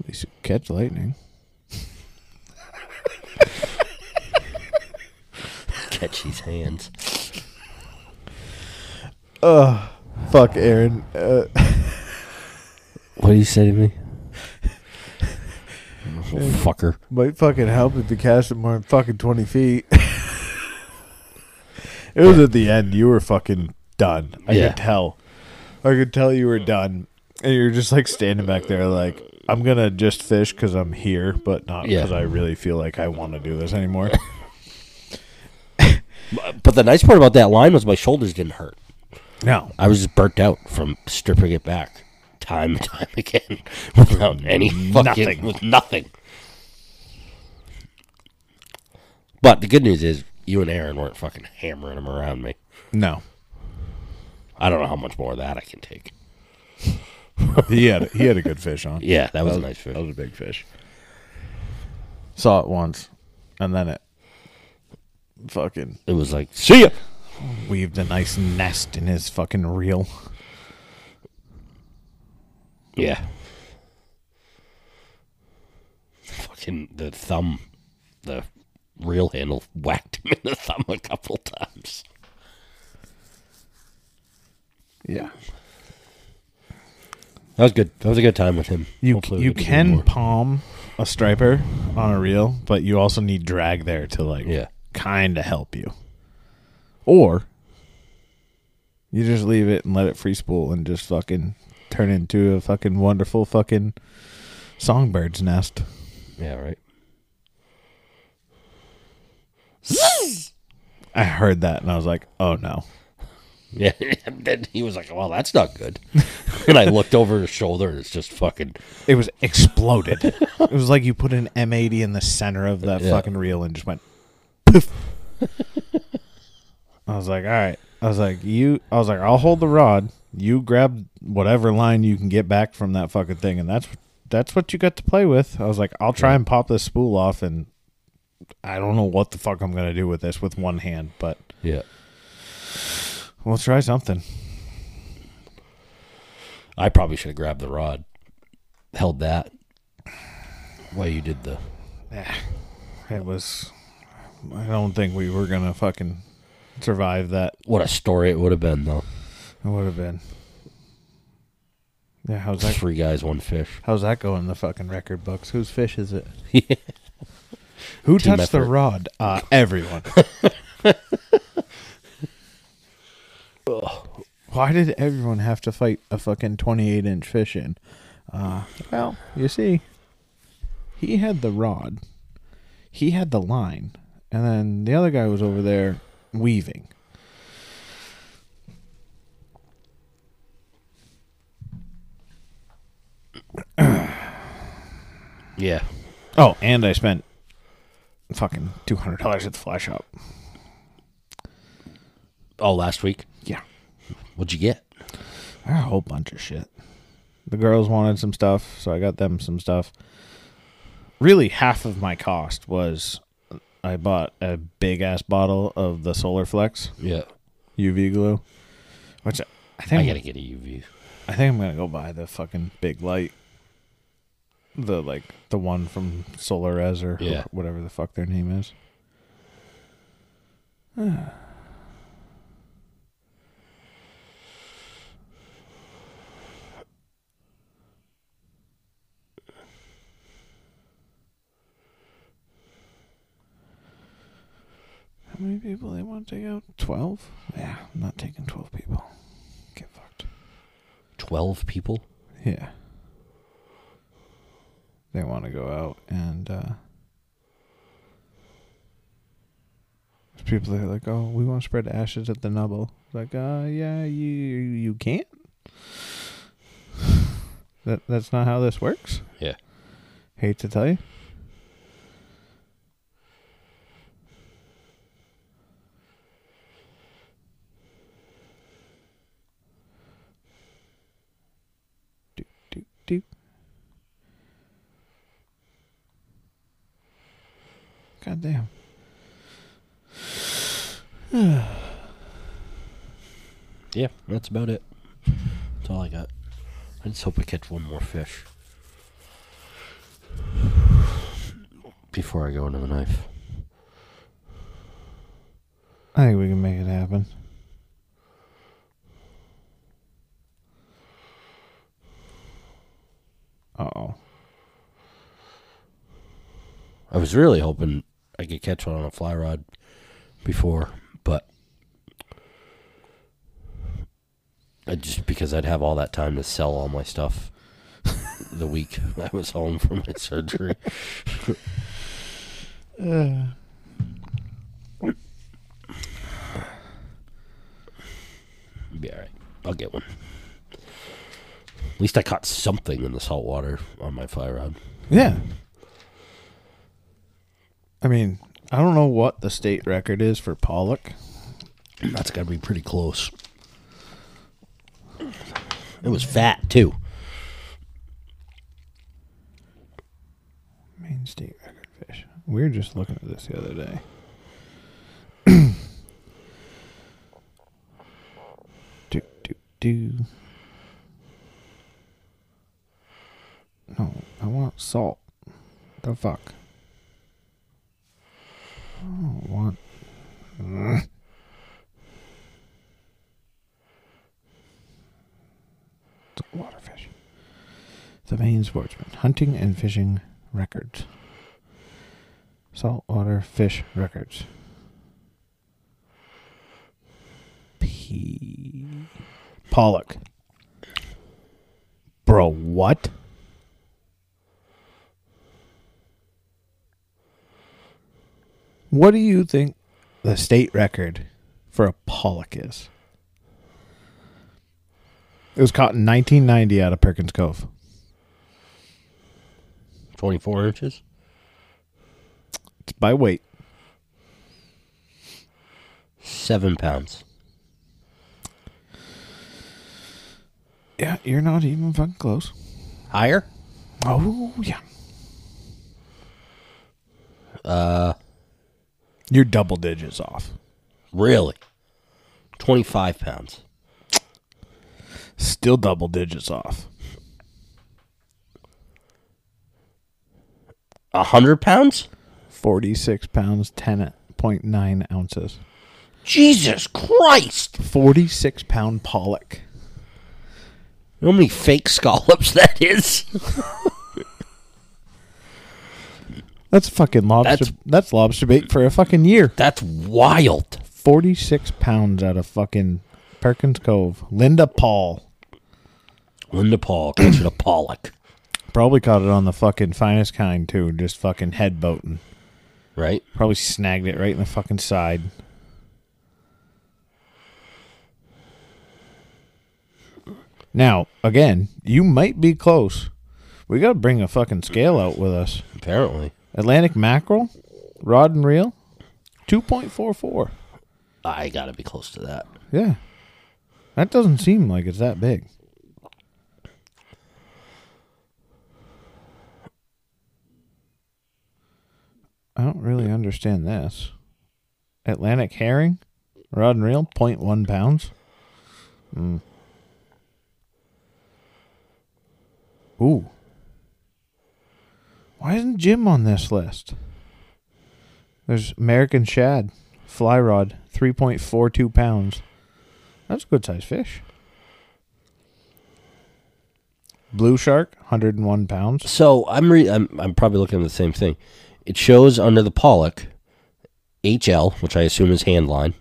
at least you catch lightning. Catch these hands. Ugh. Fuck, Aaron. Uh, <laughs> What do you say to me? <laughs> Fucker. might fucking help if you cast it more than fucking 20 feet. <laughs> it was at the end. You were fucking done. I Yeah. could tell. I could tell you were done. And you're just like standing back there, like, I'm going to just fish because I'm here, but not Yeah. because I really feel like I want to do this anymore. But the nice part about that line was my shoulders didn't hurt. no. I was just burnt out from stripping it back time and <laughs> time again without any fucking Nothing. with nothing. But the good news is you and Aaron weren't fucking hammering them around me. No. I don't know how much more of that I can take. <laughs> He had he had a good fish on. Yeah, that was a nice fish. That was a big fish. Saw it once, and then it fucking It was like, see ya. weaved a nice nest in his fucking reel. Yeah. Fucking the thumb, the reel handle whacked him in the thumb a couple times. Yeah, That was good. That was a good time with him. you Hopefully we you get to do can more. palm a striper on a reel, but you also need drag there to like Yeah. Kind of help you. Or you just leave it and let it free spool and just fucking turn into a fucking wonderful fucking songbird's nest. Yeah, right. I heard that and I was like, oh no. <laughs> Yeah, and then he was like, "Well, that's not good." <laughs> and I looked over his shoulder, and it's just fucking. It was exploded. <laughs> it was like you put an M80 in the center of that Yeah. fucking reel and just went poof. I was like, all right. I was like, you. I was like, I'll hold the rod. You grab whatever line you can get back from that fucking thing, and that's that's what you got to play with. I was like, I'll try and pop this spool off and I don't know what the fuck I'm gonna do with this with one hand, but Yeah. we'll try something. I probably should have grabbed the rod, held that. While you did the. It was. I don't think we were gonna fucking survive that. What a story it would have been, though. It would have been. Yeah, how's that? Three guys, one fish. How's that going in the fucking record books? Whose fish is it? <laughs> Who Team touched the rod? Uh, <laughs> everyone. <laughs> Why did everyone have to fight a fucking 28 inch fish in? Uh, well, you see, he had the rod, he had the line, and then the other guy was over there weaving. <clears throat> Yeah. Oh, and I spent fucking $200 at the fly shop. Oh, last week? Yeah. What'd you get? A whole bunch of shit. The girls wanted some stuff, so I got them some stuff. Really, half of my cost was I bought a big ass bottle of the Solar Flex Yeah. UV glue, which I think I gotta get a UV. I think I'm gonna go buy the fucking big light, the like the one from Solarez or Yeah. whatever the fuck their name is. <sighs> <sighs> How many people they want to take out? Twelve? Yeah, I'm not taking twelve people. Get fucked. 12 people? Yeah. They want to go out and uh there's people that are like, "Oh, we want to spread ashes at the nubble." Like, "Uh, yeah, you you can't." <sighs> That that's not how this works. Yeah. Hate to tell you. Do do. God damn. <sighs> Yeah, that's about it. That's all I got. I just hope I catch one more fish. Before I go into the knife. I think we can make it happen. Uh oh. I was really hoping I could catch one on a fly rod before, but I just because I'd have all that time to sell all my stuff the week <laughs> I was home from my surgery. <laughs> Be all right. I'll get one. At least I caught something in the salt water on my fly rod. Yeah. I mean, I don't know what the state record is for pollock. That's got to be pretty close. It was fat too. Maine state record fish. We were just looking at this the other day. <coughs> do do do. No, I want salt. The fuck. I don't want. Ugh. The Maine Sportsman Hunting and Fishing Records. Saltwater Fish Records. P. Pollock. Bro, what? What do you think the state record for a pollock is? It was caught in 1990 out of Perkins Cove. 24 inches? It's by weight. Seven pounds. Yeah, you're not even fucking close. Higher? Oh, yeah. Uh, You're double digits off. Really? 25 pounds. Still double digits off. 100 pounds? 46 pounds, 10.9 ounces. Jesus Christ! 46 pound pollock. You know how many fake scallops <laughs> that is? That's fucking lobster. That's- That's, lobster bait for a fucking year. That's wild. 46 pounds out of fucking Perkins Cove. Linda Paul. Linda Paul catching a pollock, Probably caught it on the fucking Finestkind, too. Just fucking head boating. right? Probably snagged it right in the fucking side. Now, again, you might be close. We got to bring a fucking scale out with us. Apparently. Atlantic mackerel, rod and reel, 2.44. I gotta be close to that. Yeah. That doesn't seem like it's that big. I don't really understand this. Atlantic herring, rod and reel, 0.1 pounds. Mm. Ooh. Why isn't Jim on this list? There's American shad, fly rod, 3.42 pounds. That's a good sized fish. Blue shark, 101 pounds. So I'm re- I'm I'm probably looking at the same thing. It shows under the pollock HL, which I assume is hand line.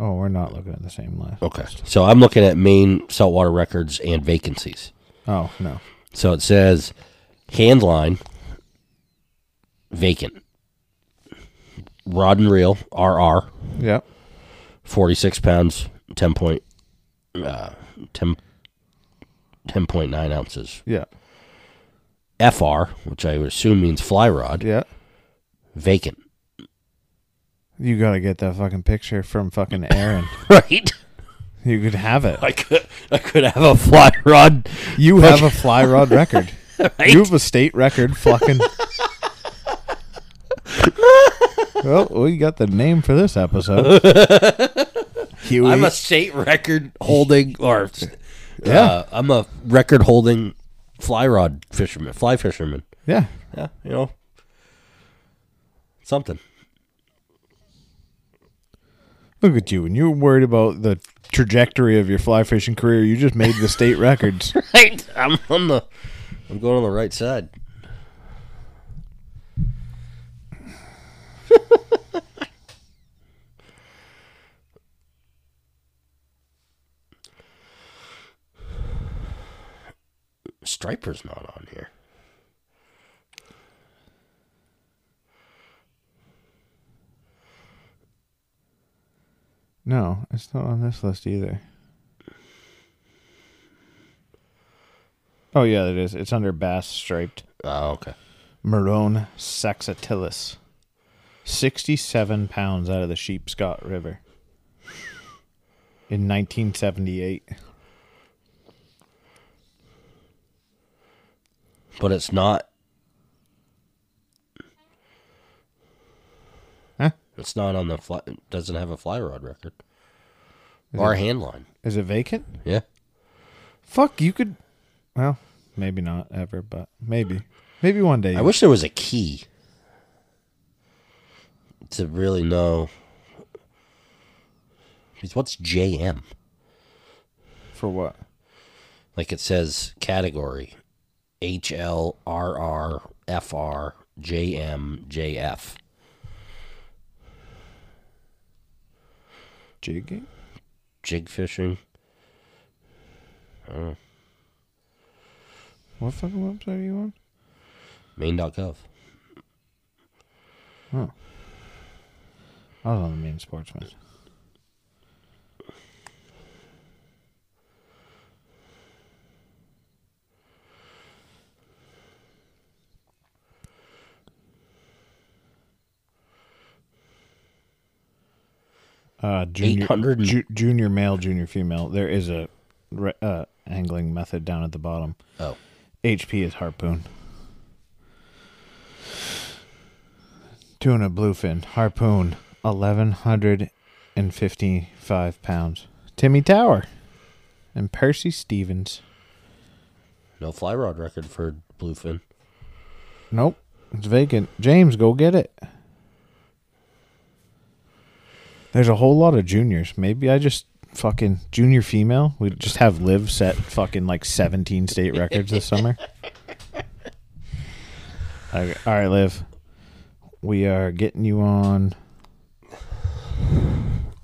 Oh, we're not looking at the same list. Okay. So I'm looking at Maine saltwater records and vacancies. Oh, no. So it says hand line vacant. Rod and reel RR Yeah. 46 pounds 10 point uh 10 10.9 ounces. Yeah. FR, which I would assume means fly rod, Yeah. vacant. You got to get that fucking picture from fucking <laughs> Aaron. Right? you could have it. I could I could have a fly rod. You have a fly rod record. <laughs> Right? You have a state record fucking. well, we got the name for this episode. Huey. <laughs> I'm a state record holding or Yeah. uh, I'm a record holding fly rod fisherman, fly fisherman. yeah. Yeah, you know. Something. Look at you. When you were worried about the trajectory of your fly fishing career, you just made the state records. <laughs> Right. I'm on the I'm going on the right side. Striper's not on here. No, it's not on this list either. Oh yeah, it is. It's under bass striped. Oh, okay. Morone saxatilis. 67 pounds out of the Sheepscot River. In 1978. But it's not Huh? It's not on the fly. It doesn't have a fly rod record or a hand line. Is it vacant? Yeah. Fuck, you could. Well, maybe not ever, but maybe. Maybe one day. I wish there was a key to really know. Because what's JM? For what? Like it says category H L R R F R J M J F. RR, FR, JM, JF. Jigging? Jig fishing. What fucking website are you on? Maine.gov. I was on the Maine sportsman. Uh, junior, ju- junior male, junior female. There is a re- uh, angling method down at the bottom. Oh. HP is harpoon. Tuna bluefin harpoon, eleven hundred and fifty-five pounds. Timmy Tower, and Percy Stevens. No fly rod record for bluefin. Nope, it's vacant. James, go get it. There's a whole lot of juniors. Maybe I just fucking junior female. We just have Liv set fucking like 17 state records this summer. <laughs> Okay, all right, Liv. We are getting you on.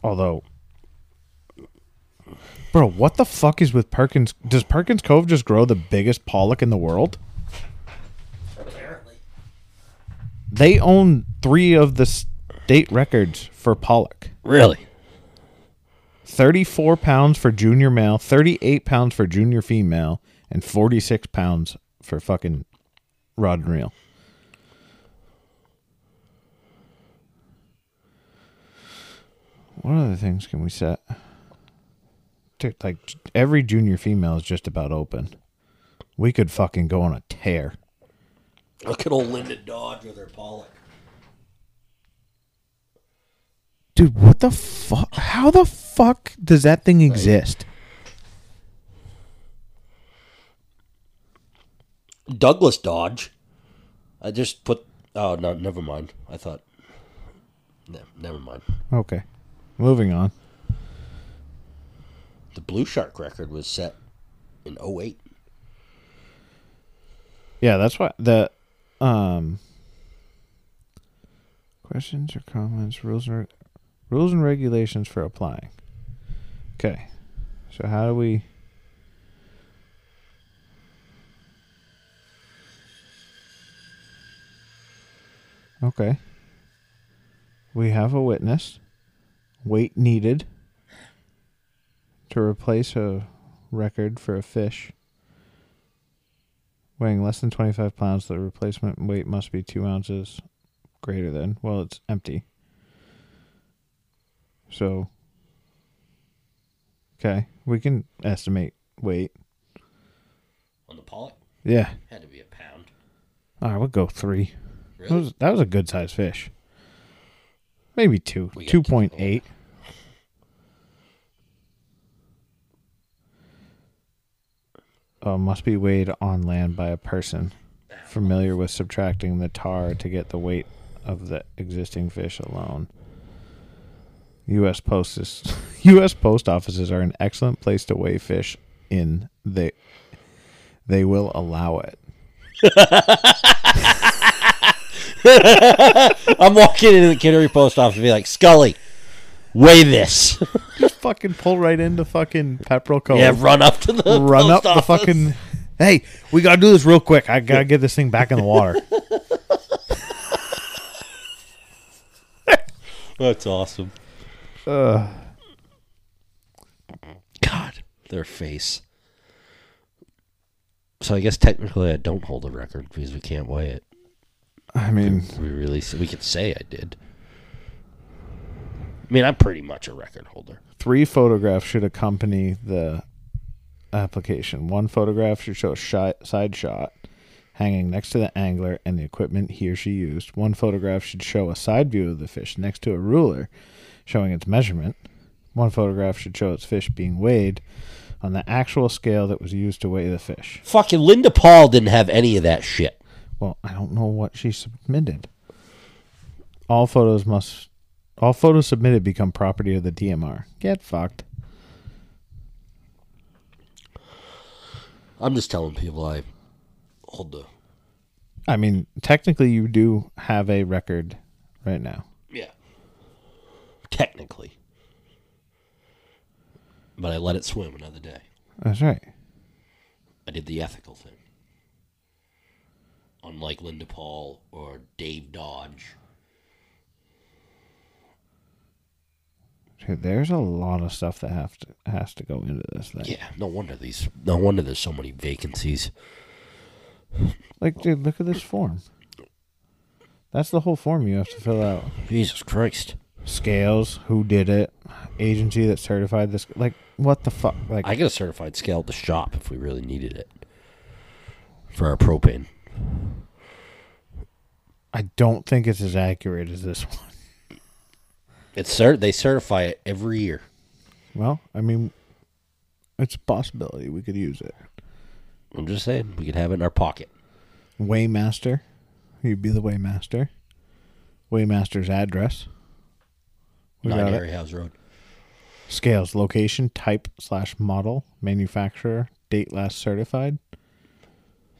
Although, bro, what the fuck is with Perkins? Does Perkins Cove just grow the biggest pollock in the world? Apparently. They own three of the state records for pollock. Really? 34 pounds for junior male, 38 pounds for junior female, and 46 pounds for fucking rod and reel. What other things can we set? Like every junior female is just about open. We could fucking go on a tear. Look at old Linda Dodge with her pollock. Dude, what the fuck? How the fuck does that thing exist? Douglas Dodge. I just put. Oh no, never mind. I thought. Ne- never mind. Okay. Moving on. The Blue Shark record was set in 08. Yeah, that's why the um questions or comments, rules and reg- rules and regulations for applying. Okay. So how do we Okay. We have a witness. Weight needed to replace a record for a fish weighing less than 25 pounds, the replacement weight must be two ounces greater than. Well, it's empty. So, okay, we can estimate weight. On the pollock? Yeah. Had to be a pound. All right, we'll go three. That Really? was, that was a good sized fish. Maybe two. We got two. 2.8. Uh, must be weighed on land by a person familiar with subtracting the tare to get the weight of the existing fish alone. U.S. Post is, U.S. Post offices are an excellent place to weigh fish in. They they will allow it. <laughs> I'm walking into the Kittery post office and be like, Scully, weigh this. <laughs> Just fucking pull right into fucking Pepperell Cove. yeah, run up to the run up post the fucking. Hey, we gotta do this real quick. I gotta get this thing back in the water. <laughs> That's awesome. uh, their face. So I guess technically I don't hold a record because we can't weigh it. I mean, We really we could say I did. I mean, I'm pretty much a record holder. three photographs should accompany the application. One photograph should show a side shot hanging next to the angler and the equipment he or she used. One photograph should show a side view of the fish next to a ruler showing its measurement. One photograph should show its fish being weighed on the actual scale that was used to weigh the fish. Fucking Linda Paul didn't have any of that shit. Well, I don't know what she submitted. All photos must all photos submitted become property of the DMR. Get fucked. I'm just telling people I hold the I mean, technically you do have a record right now. yeah. Technically, but I let it swim another day. That's right. I did the ethical thing. Unlike Linda Paul or Dave Dodge. Dude, there's a lot of stuff that have to has to go into this thing. Yeah, no wonder these. No wonder there's so many vacancies. Like, dude, look at this form. That's the whole form you have to fill out. Jesus Christ! Scales, who did it, agency that certified this. Like, what the fuck? Like, I get a certified scale at the shop if we really needed it for our propane. I don't think it's as accurate as this one. It's cert- they certify it every year. Well, I mean, it's a possibility we could use it. I'm just saying we could have it in our pocket. Weighmaster, you'd be the Weighmaster. Weighmaster's address. We Nine. Harry House Road. Scales, location, type slash model, manufacturer, date last certified.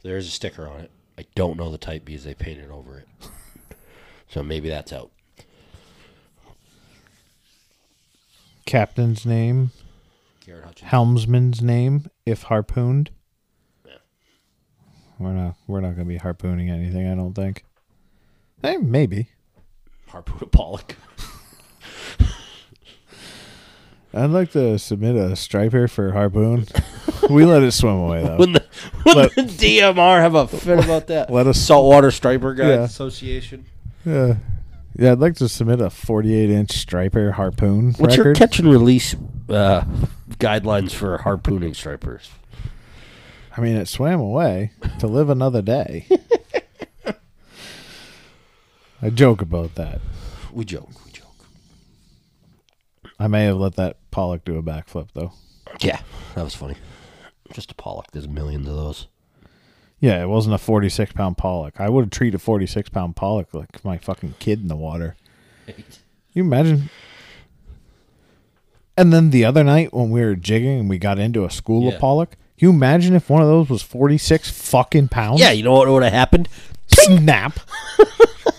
There is a sticker on it. I don't know the type because they painted over it. <laughs> so maybe that's out. Captain's name, Garrett Hutchins. helmsman's name, if harpooned. Yeah. We're not we're not gonna be harpooning anything, I don't think. Hey, maybe. Harpoon Pollock. <laughs> I'd like to submit a striper for harpoon. we let it swim away though. Wouldn't the, wouldn't Let- the DMR have a fit about that? <laughs> Let us- Saltwater Striper Guys Yeah. Association. Yeah. Yeah, I'd like to submit a 48 inch striper harpoon What's your record. catch and release uh, guidelines for harpooning stripers? I mean, it swam away to live another day. <laughs> I joke about that. We joke. We joke. I may have let that pollock do a backflip though. Yeah, that was funny. Just a Pollock. There's millions of those. Yeah, it wasn't a 46 pound pollock. I would have treated a 46 pound pollock like my fucking kid in the water. You imagine? And then the other night when we were jigging and we got into a school Yeah. of pollock, you imagine if one of those was 46 fucking pounds? Yeah, you know what would have happened? Snap. <laughs>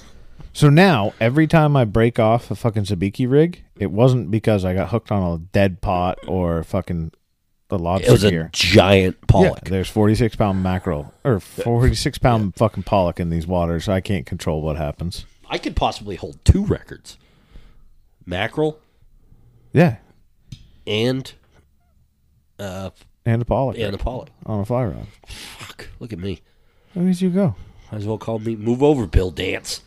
so now, every time I break off a fucking sabiki rig, it wasn't because I got hooked on a dead pot or fucking the lobster It was a giant Yeah, Pollock. there's 46 pound mackerel or 46 pound fucking pollock in these waters. I can't control what happens. I could possibly hold two records: mackerel Yeah, and uh, and a pollock and a Pollock. on a fly rod. Fuck! Look at me. Look as you go. Might as well call me "Move Over, Bill Dance."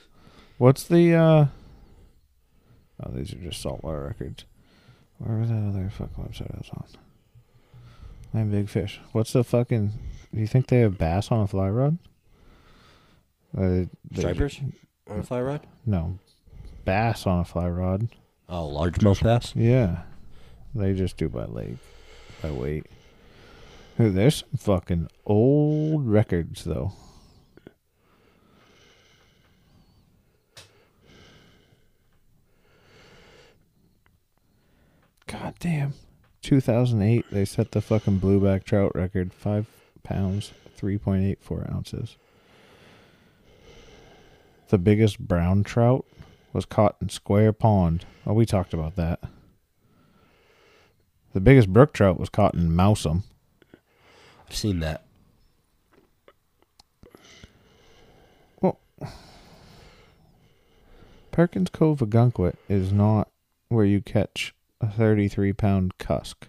What's the? uh Oh, these are just saltwater records. Where was that other fucking website I was on? Nine big fish. What's the fucking? Do you think they have bass on a fly rod? Uh, they- Stripers on a fly rod. No, bass on a fly rod. Oh, largemouth bass. Yeah, they just do by lake, by weight. There's some fucking old records though. God damn. 2008, they set the fucking blueback trout record. Five pounds, 3.84 ounces. The biggest brown trout was caught in Square Pond. Oh, we talked about that. The biggest brook trout was caught in Mousam. I've seen that. Well, Perkins Cove Ogunquit is not where you catch a 33 pound cusk.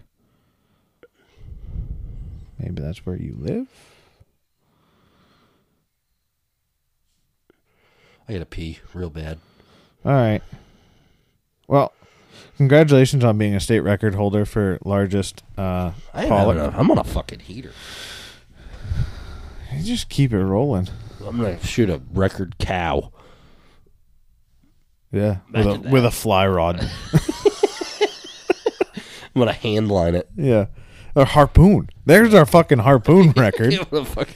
Maybe that's where you live? I gotta pee real bad. All right. Well, congratulations on being a state record holder for largest uh, I am pollock. having a- I'm on a fucking heater. You just keep it rolling. I'm gonna shoot a record cow. Yeah, with a, that. with a fly rod. <laughs> I'm gonna handline it. yeah, a harpoon. There's our fucking harpoon <laughs> record. I'm gonna fuck-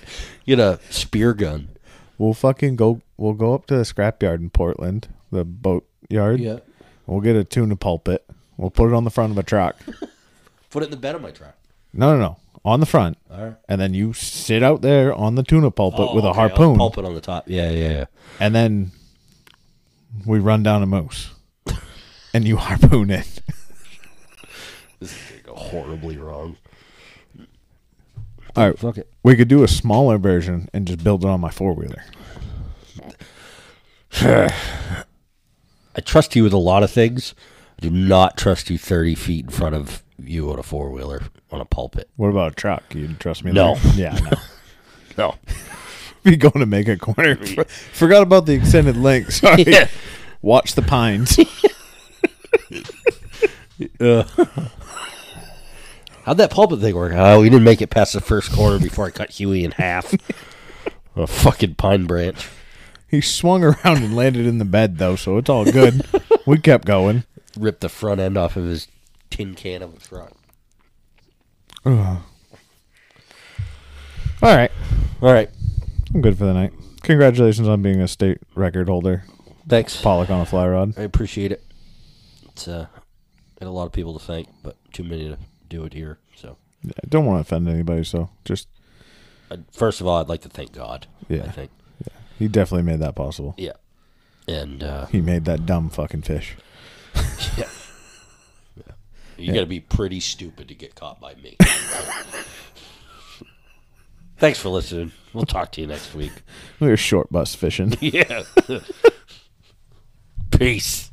Get a spear gun. We'll fucking go. We'll go up to the scrapyard in Portland, the boat yard. Yeah. We'll get a tuna pulpit. We'll put it on the front of a truck. <laughs> Put it in the bed of my truck. No, no, no, on the front, All right. and then you sit out there on the tuna pulpit oh, with a Oh, okay, harpoon, Pulpit on the top. Yeah, yeah, yeah. and then we run down a moose, <laughs> and you harpoon it. This is gonna go horribly wrong. All right, Fuck it. we could do a smaller version and just build it on my four wheeler. <sighs> I trust you with a lot of things. I do not trust you 30 feet in front of you on a four wheeler on a pulpit. What about a truck? You trust me? No. there? Yeah, <laughs> no. No. <laughs> Be going to make a corner. <laughs> For- Forgot about the extended length. Sorry. Yeah. Watch the pines. Uh, How'd that pulpit thing work? Oh, we didn't make it past the first corner before I cut Huey in half. <laughs> a fucking pine branch. He swung around and landed in the bed though, so it's all good. <laughs> we kept going. Ripped the front end off of his tin can of a truck. Ugh. All right, All right. I'm good for the night. Congratulations on being a state record holder. Thanks. Pollock on a fly rod. I appreciate it. It's uh, got a lot of people to thank, but too many to do it here. So, I don't want to offend anybody, so just uh, first of all, I'd like to thank God. Yeah. I think. he definitely made that possible. Yeah. And uh, He made that dumb fucking fish. <laughs> yeah. <laughs> yeah. You got to be pretty stupid to get caught by me. <laughs> Thanks for listening. We'll talk to you next week. We were short bus fishing. Yeah. Peace.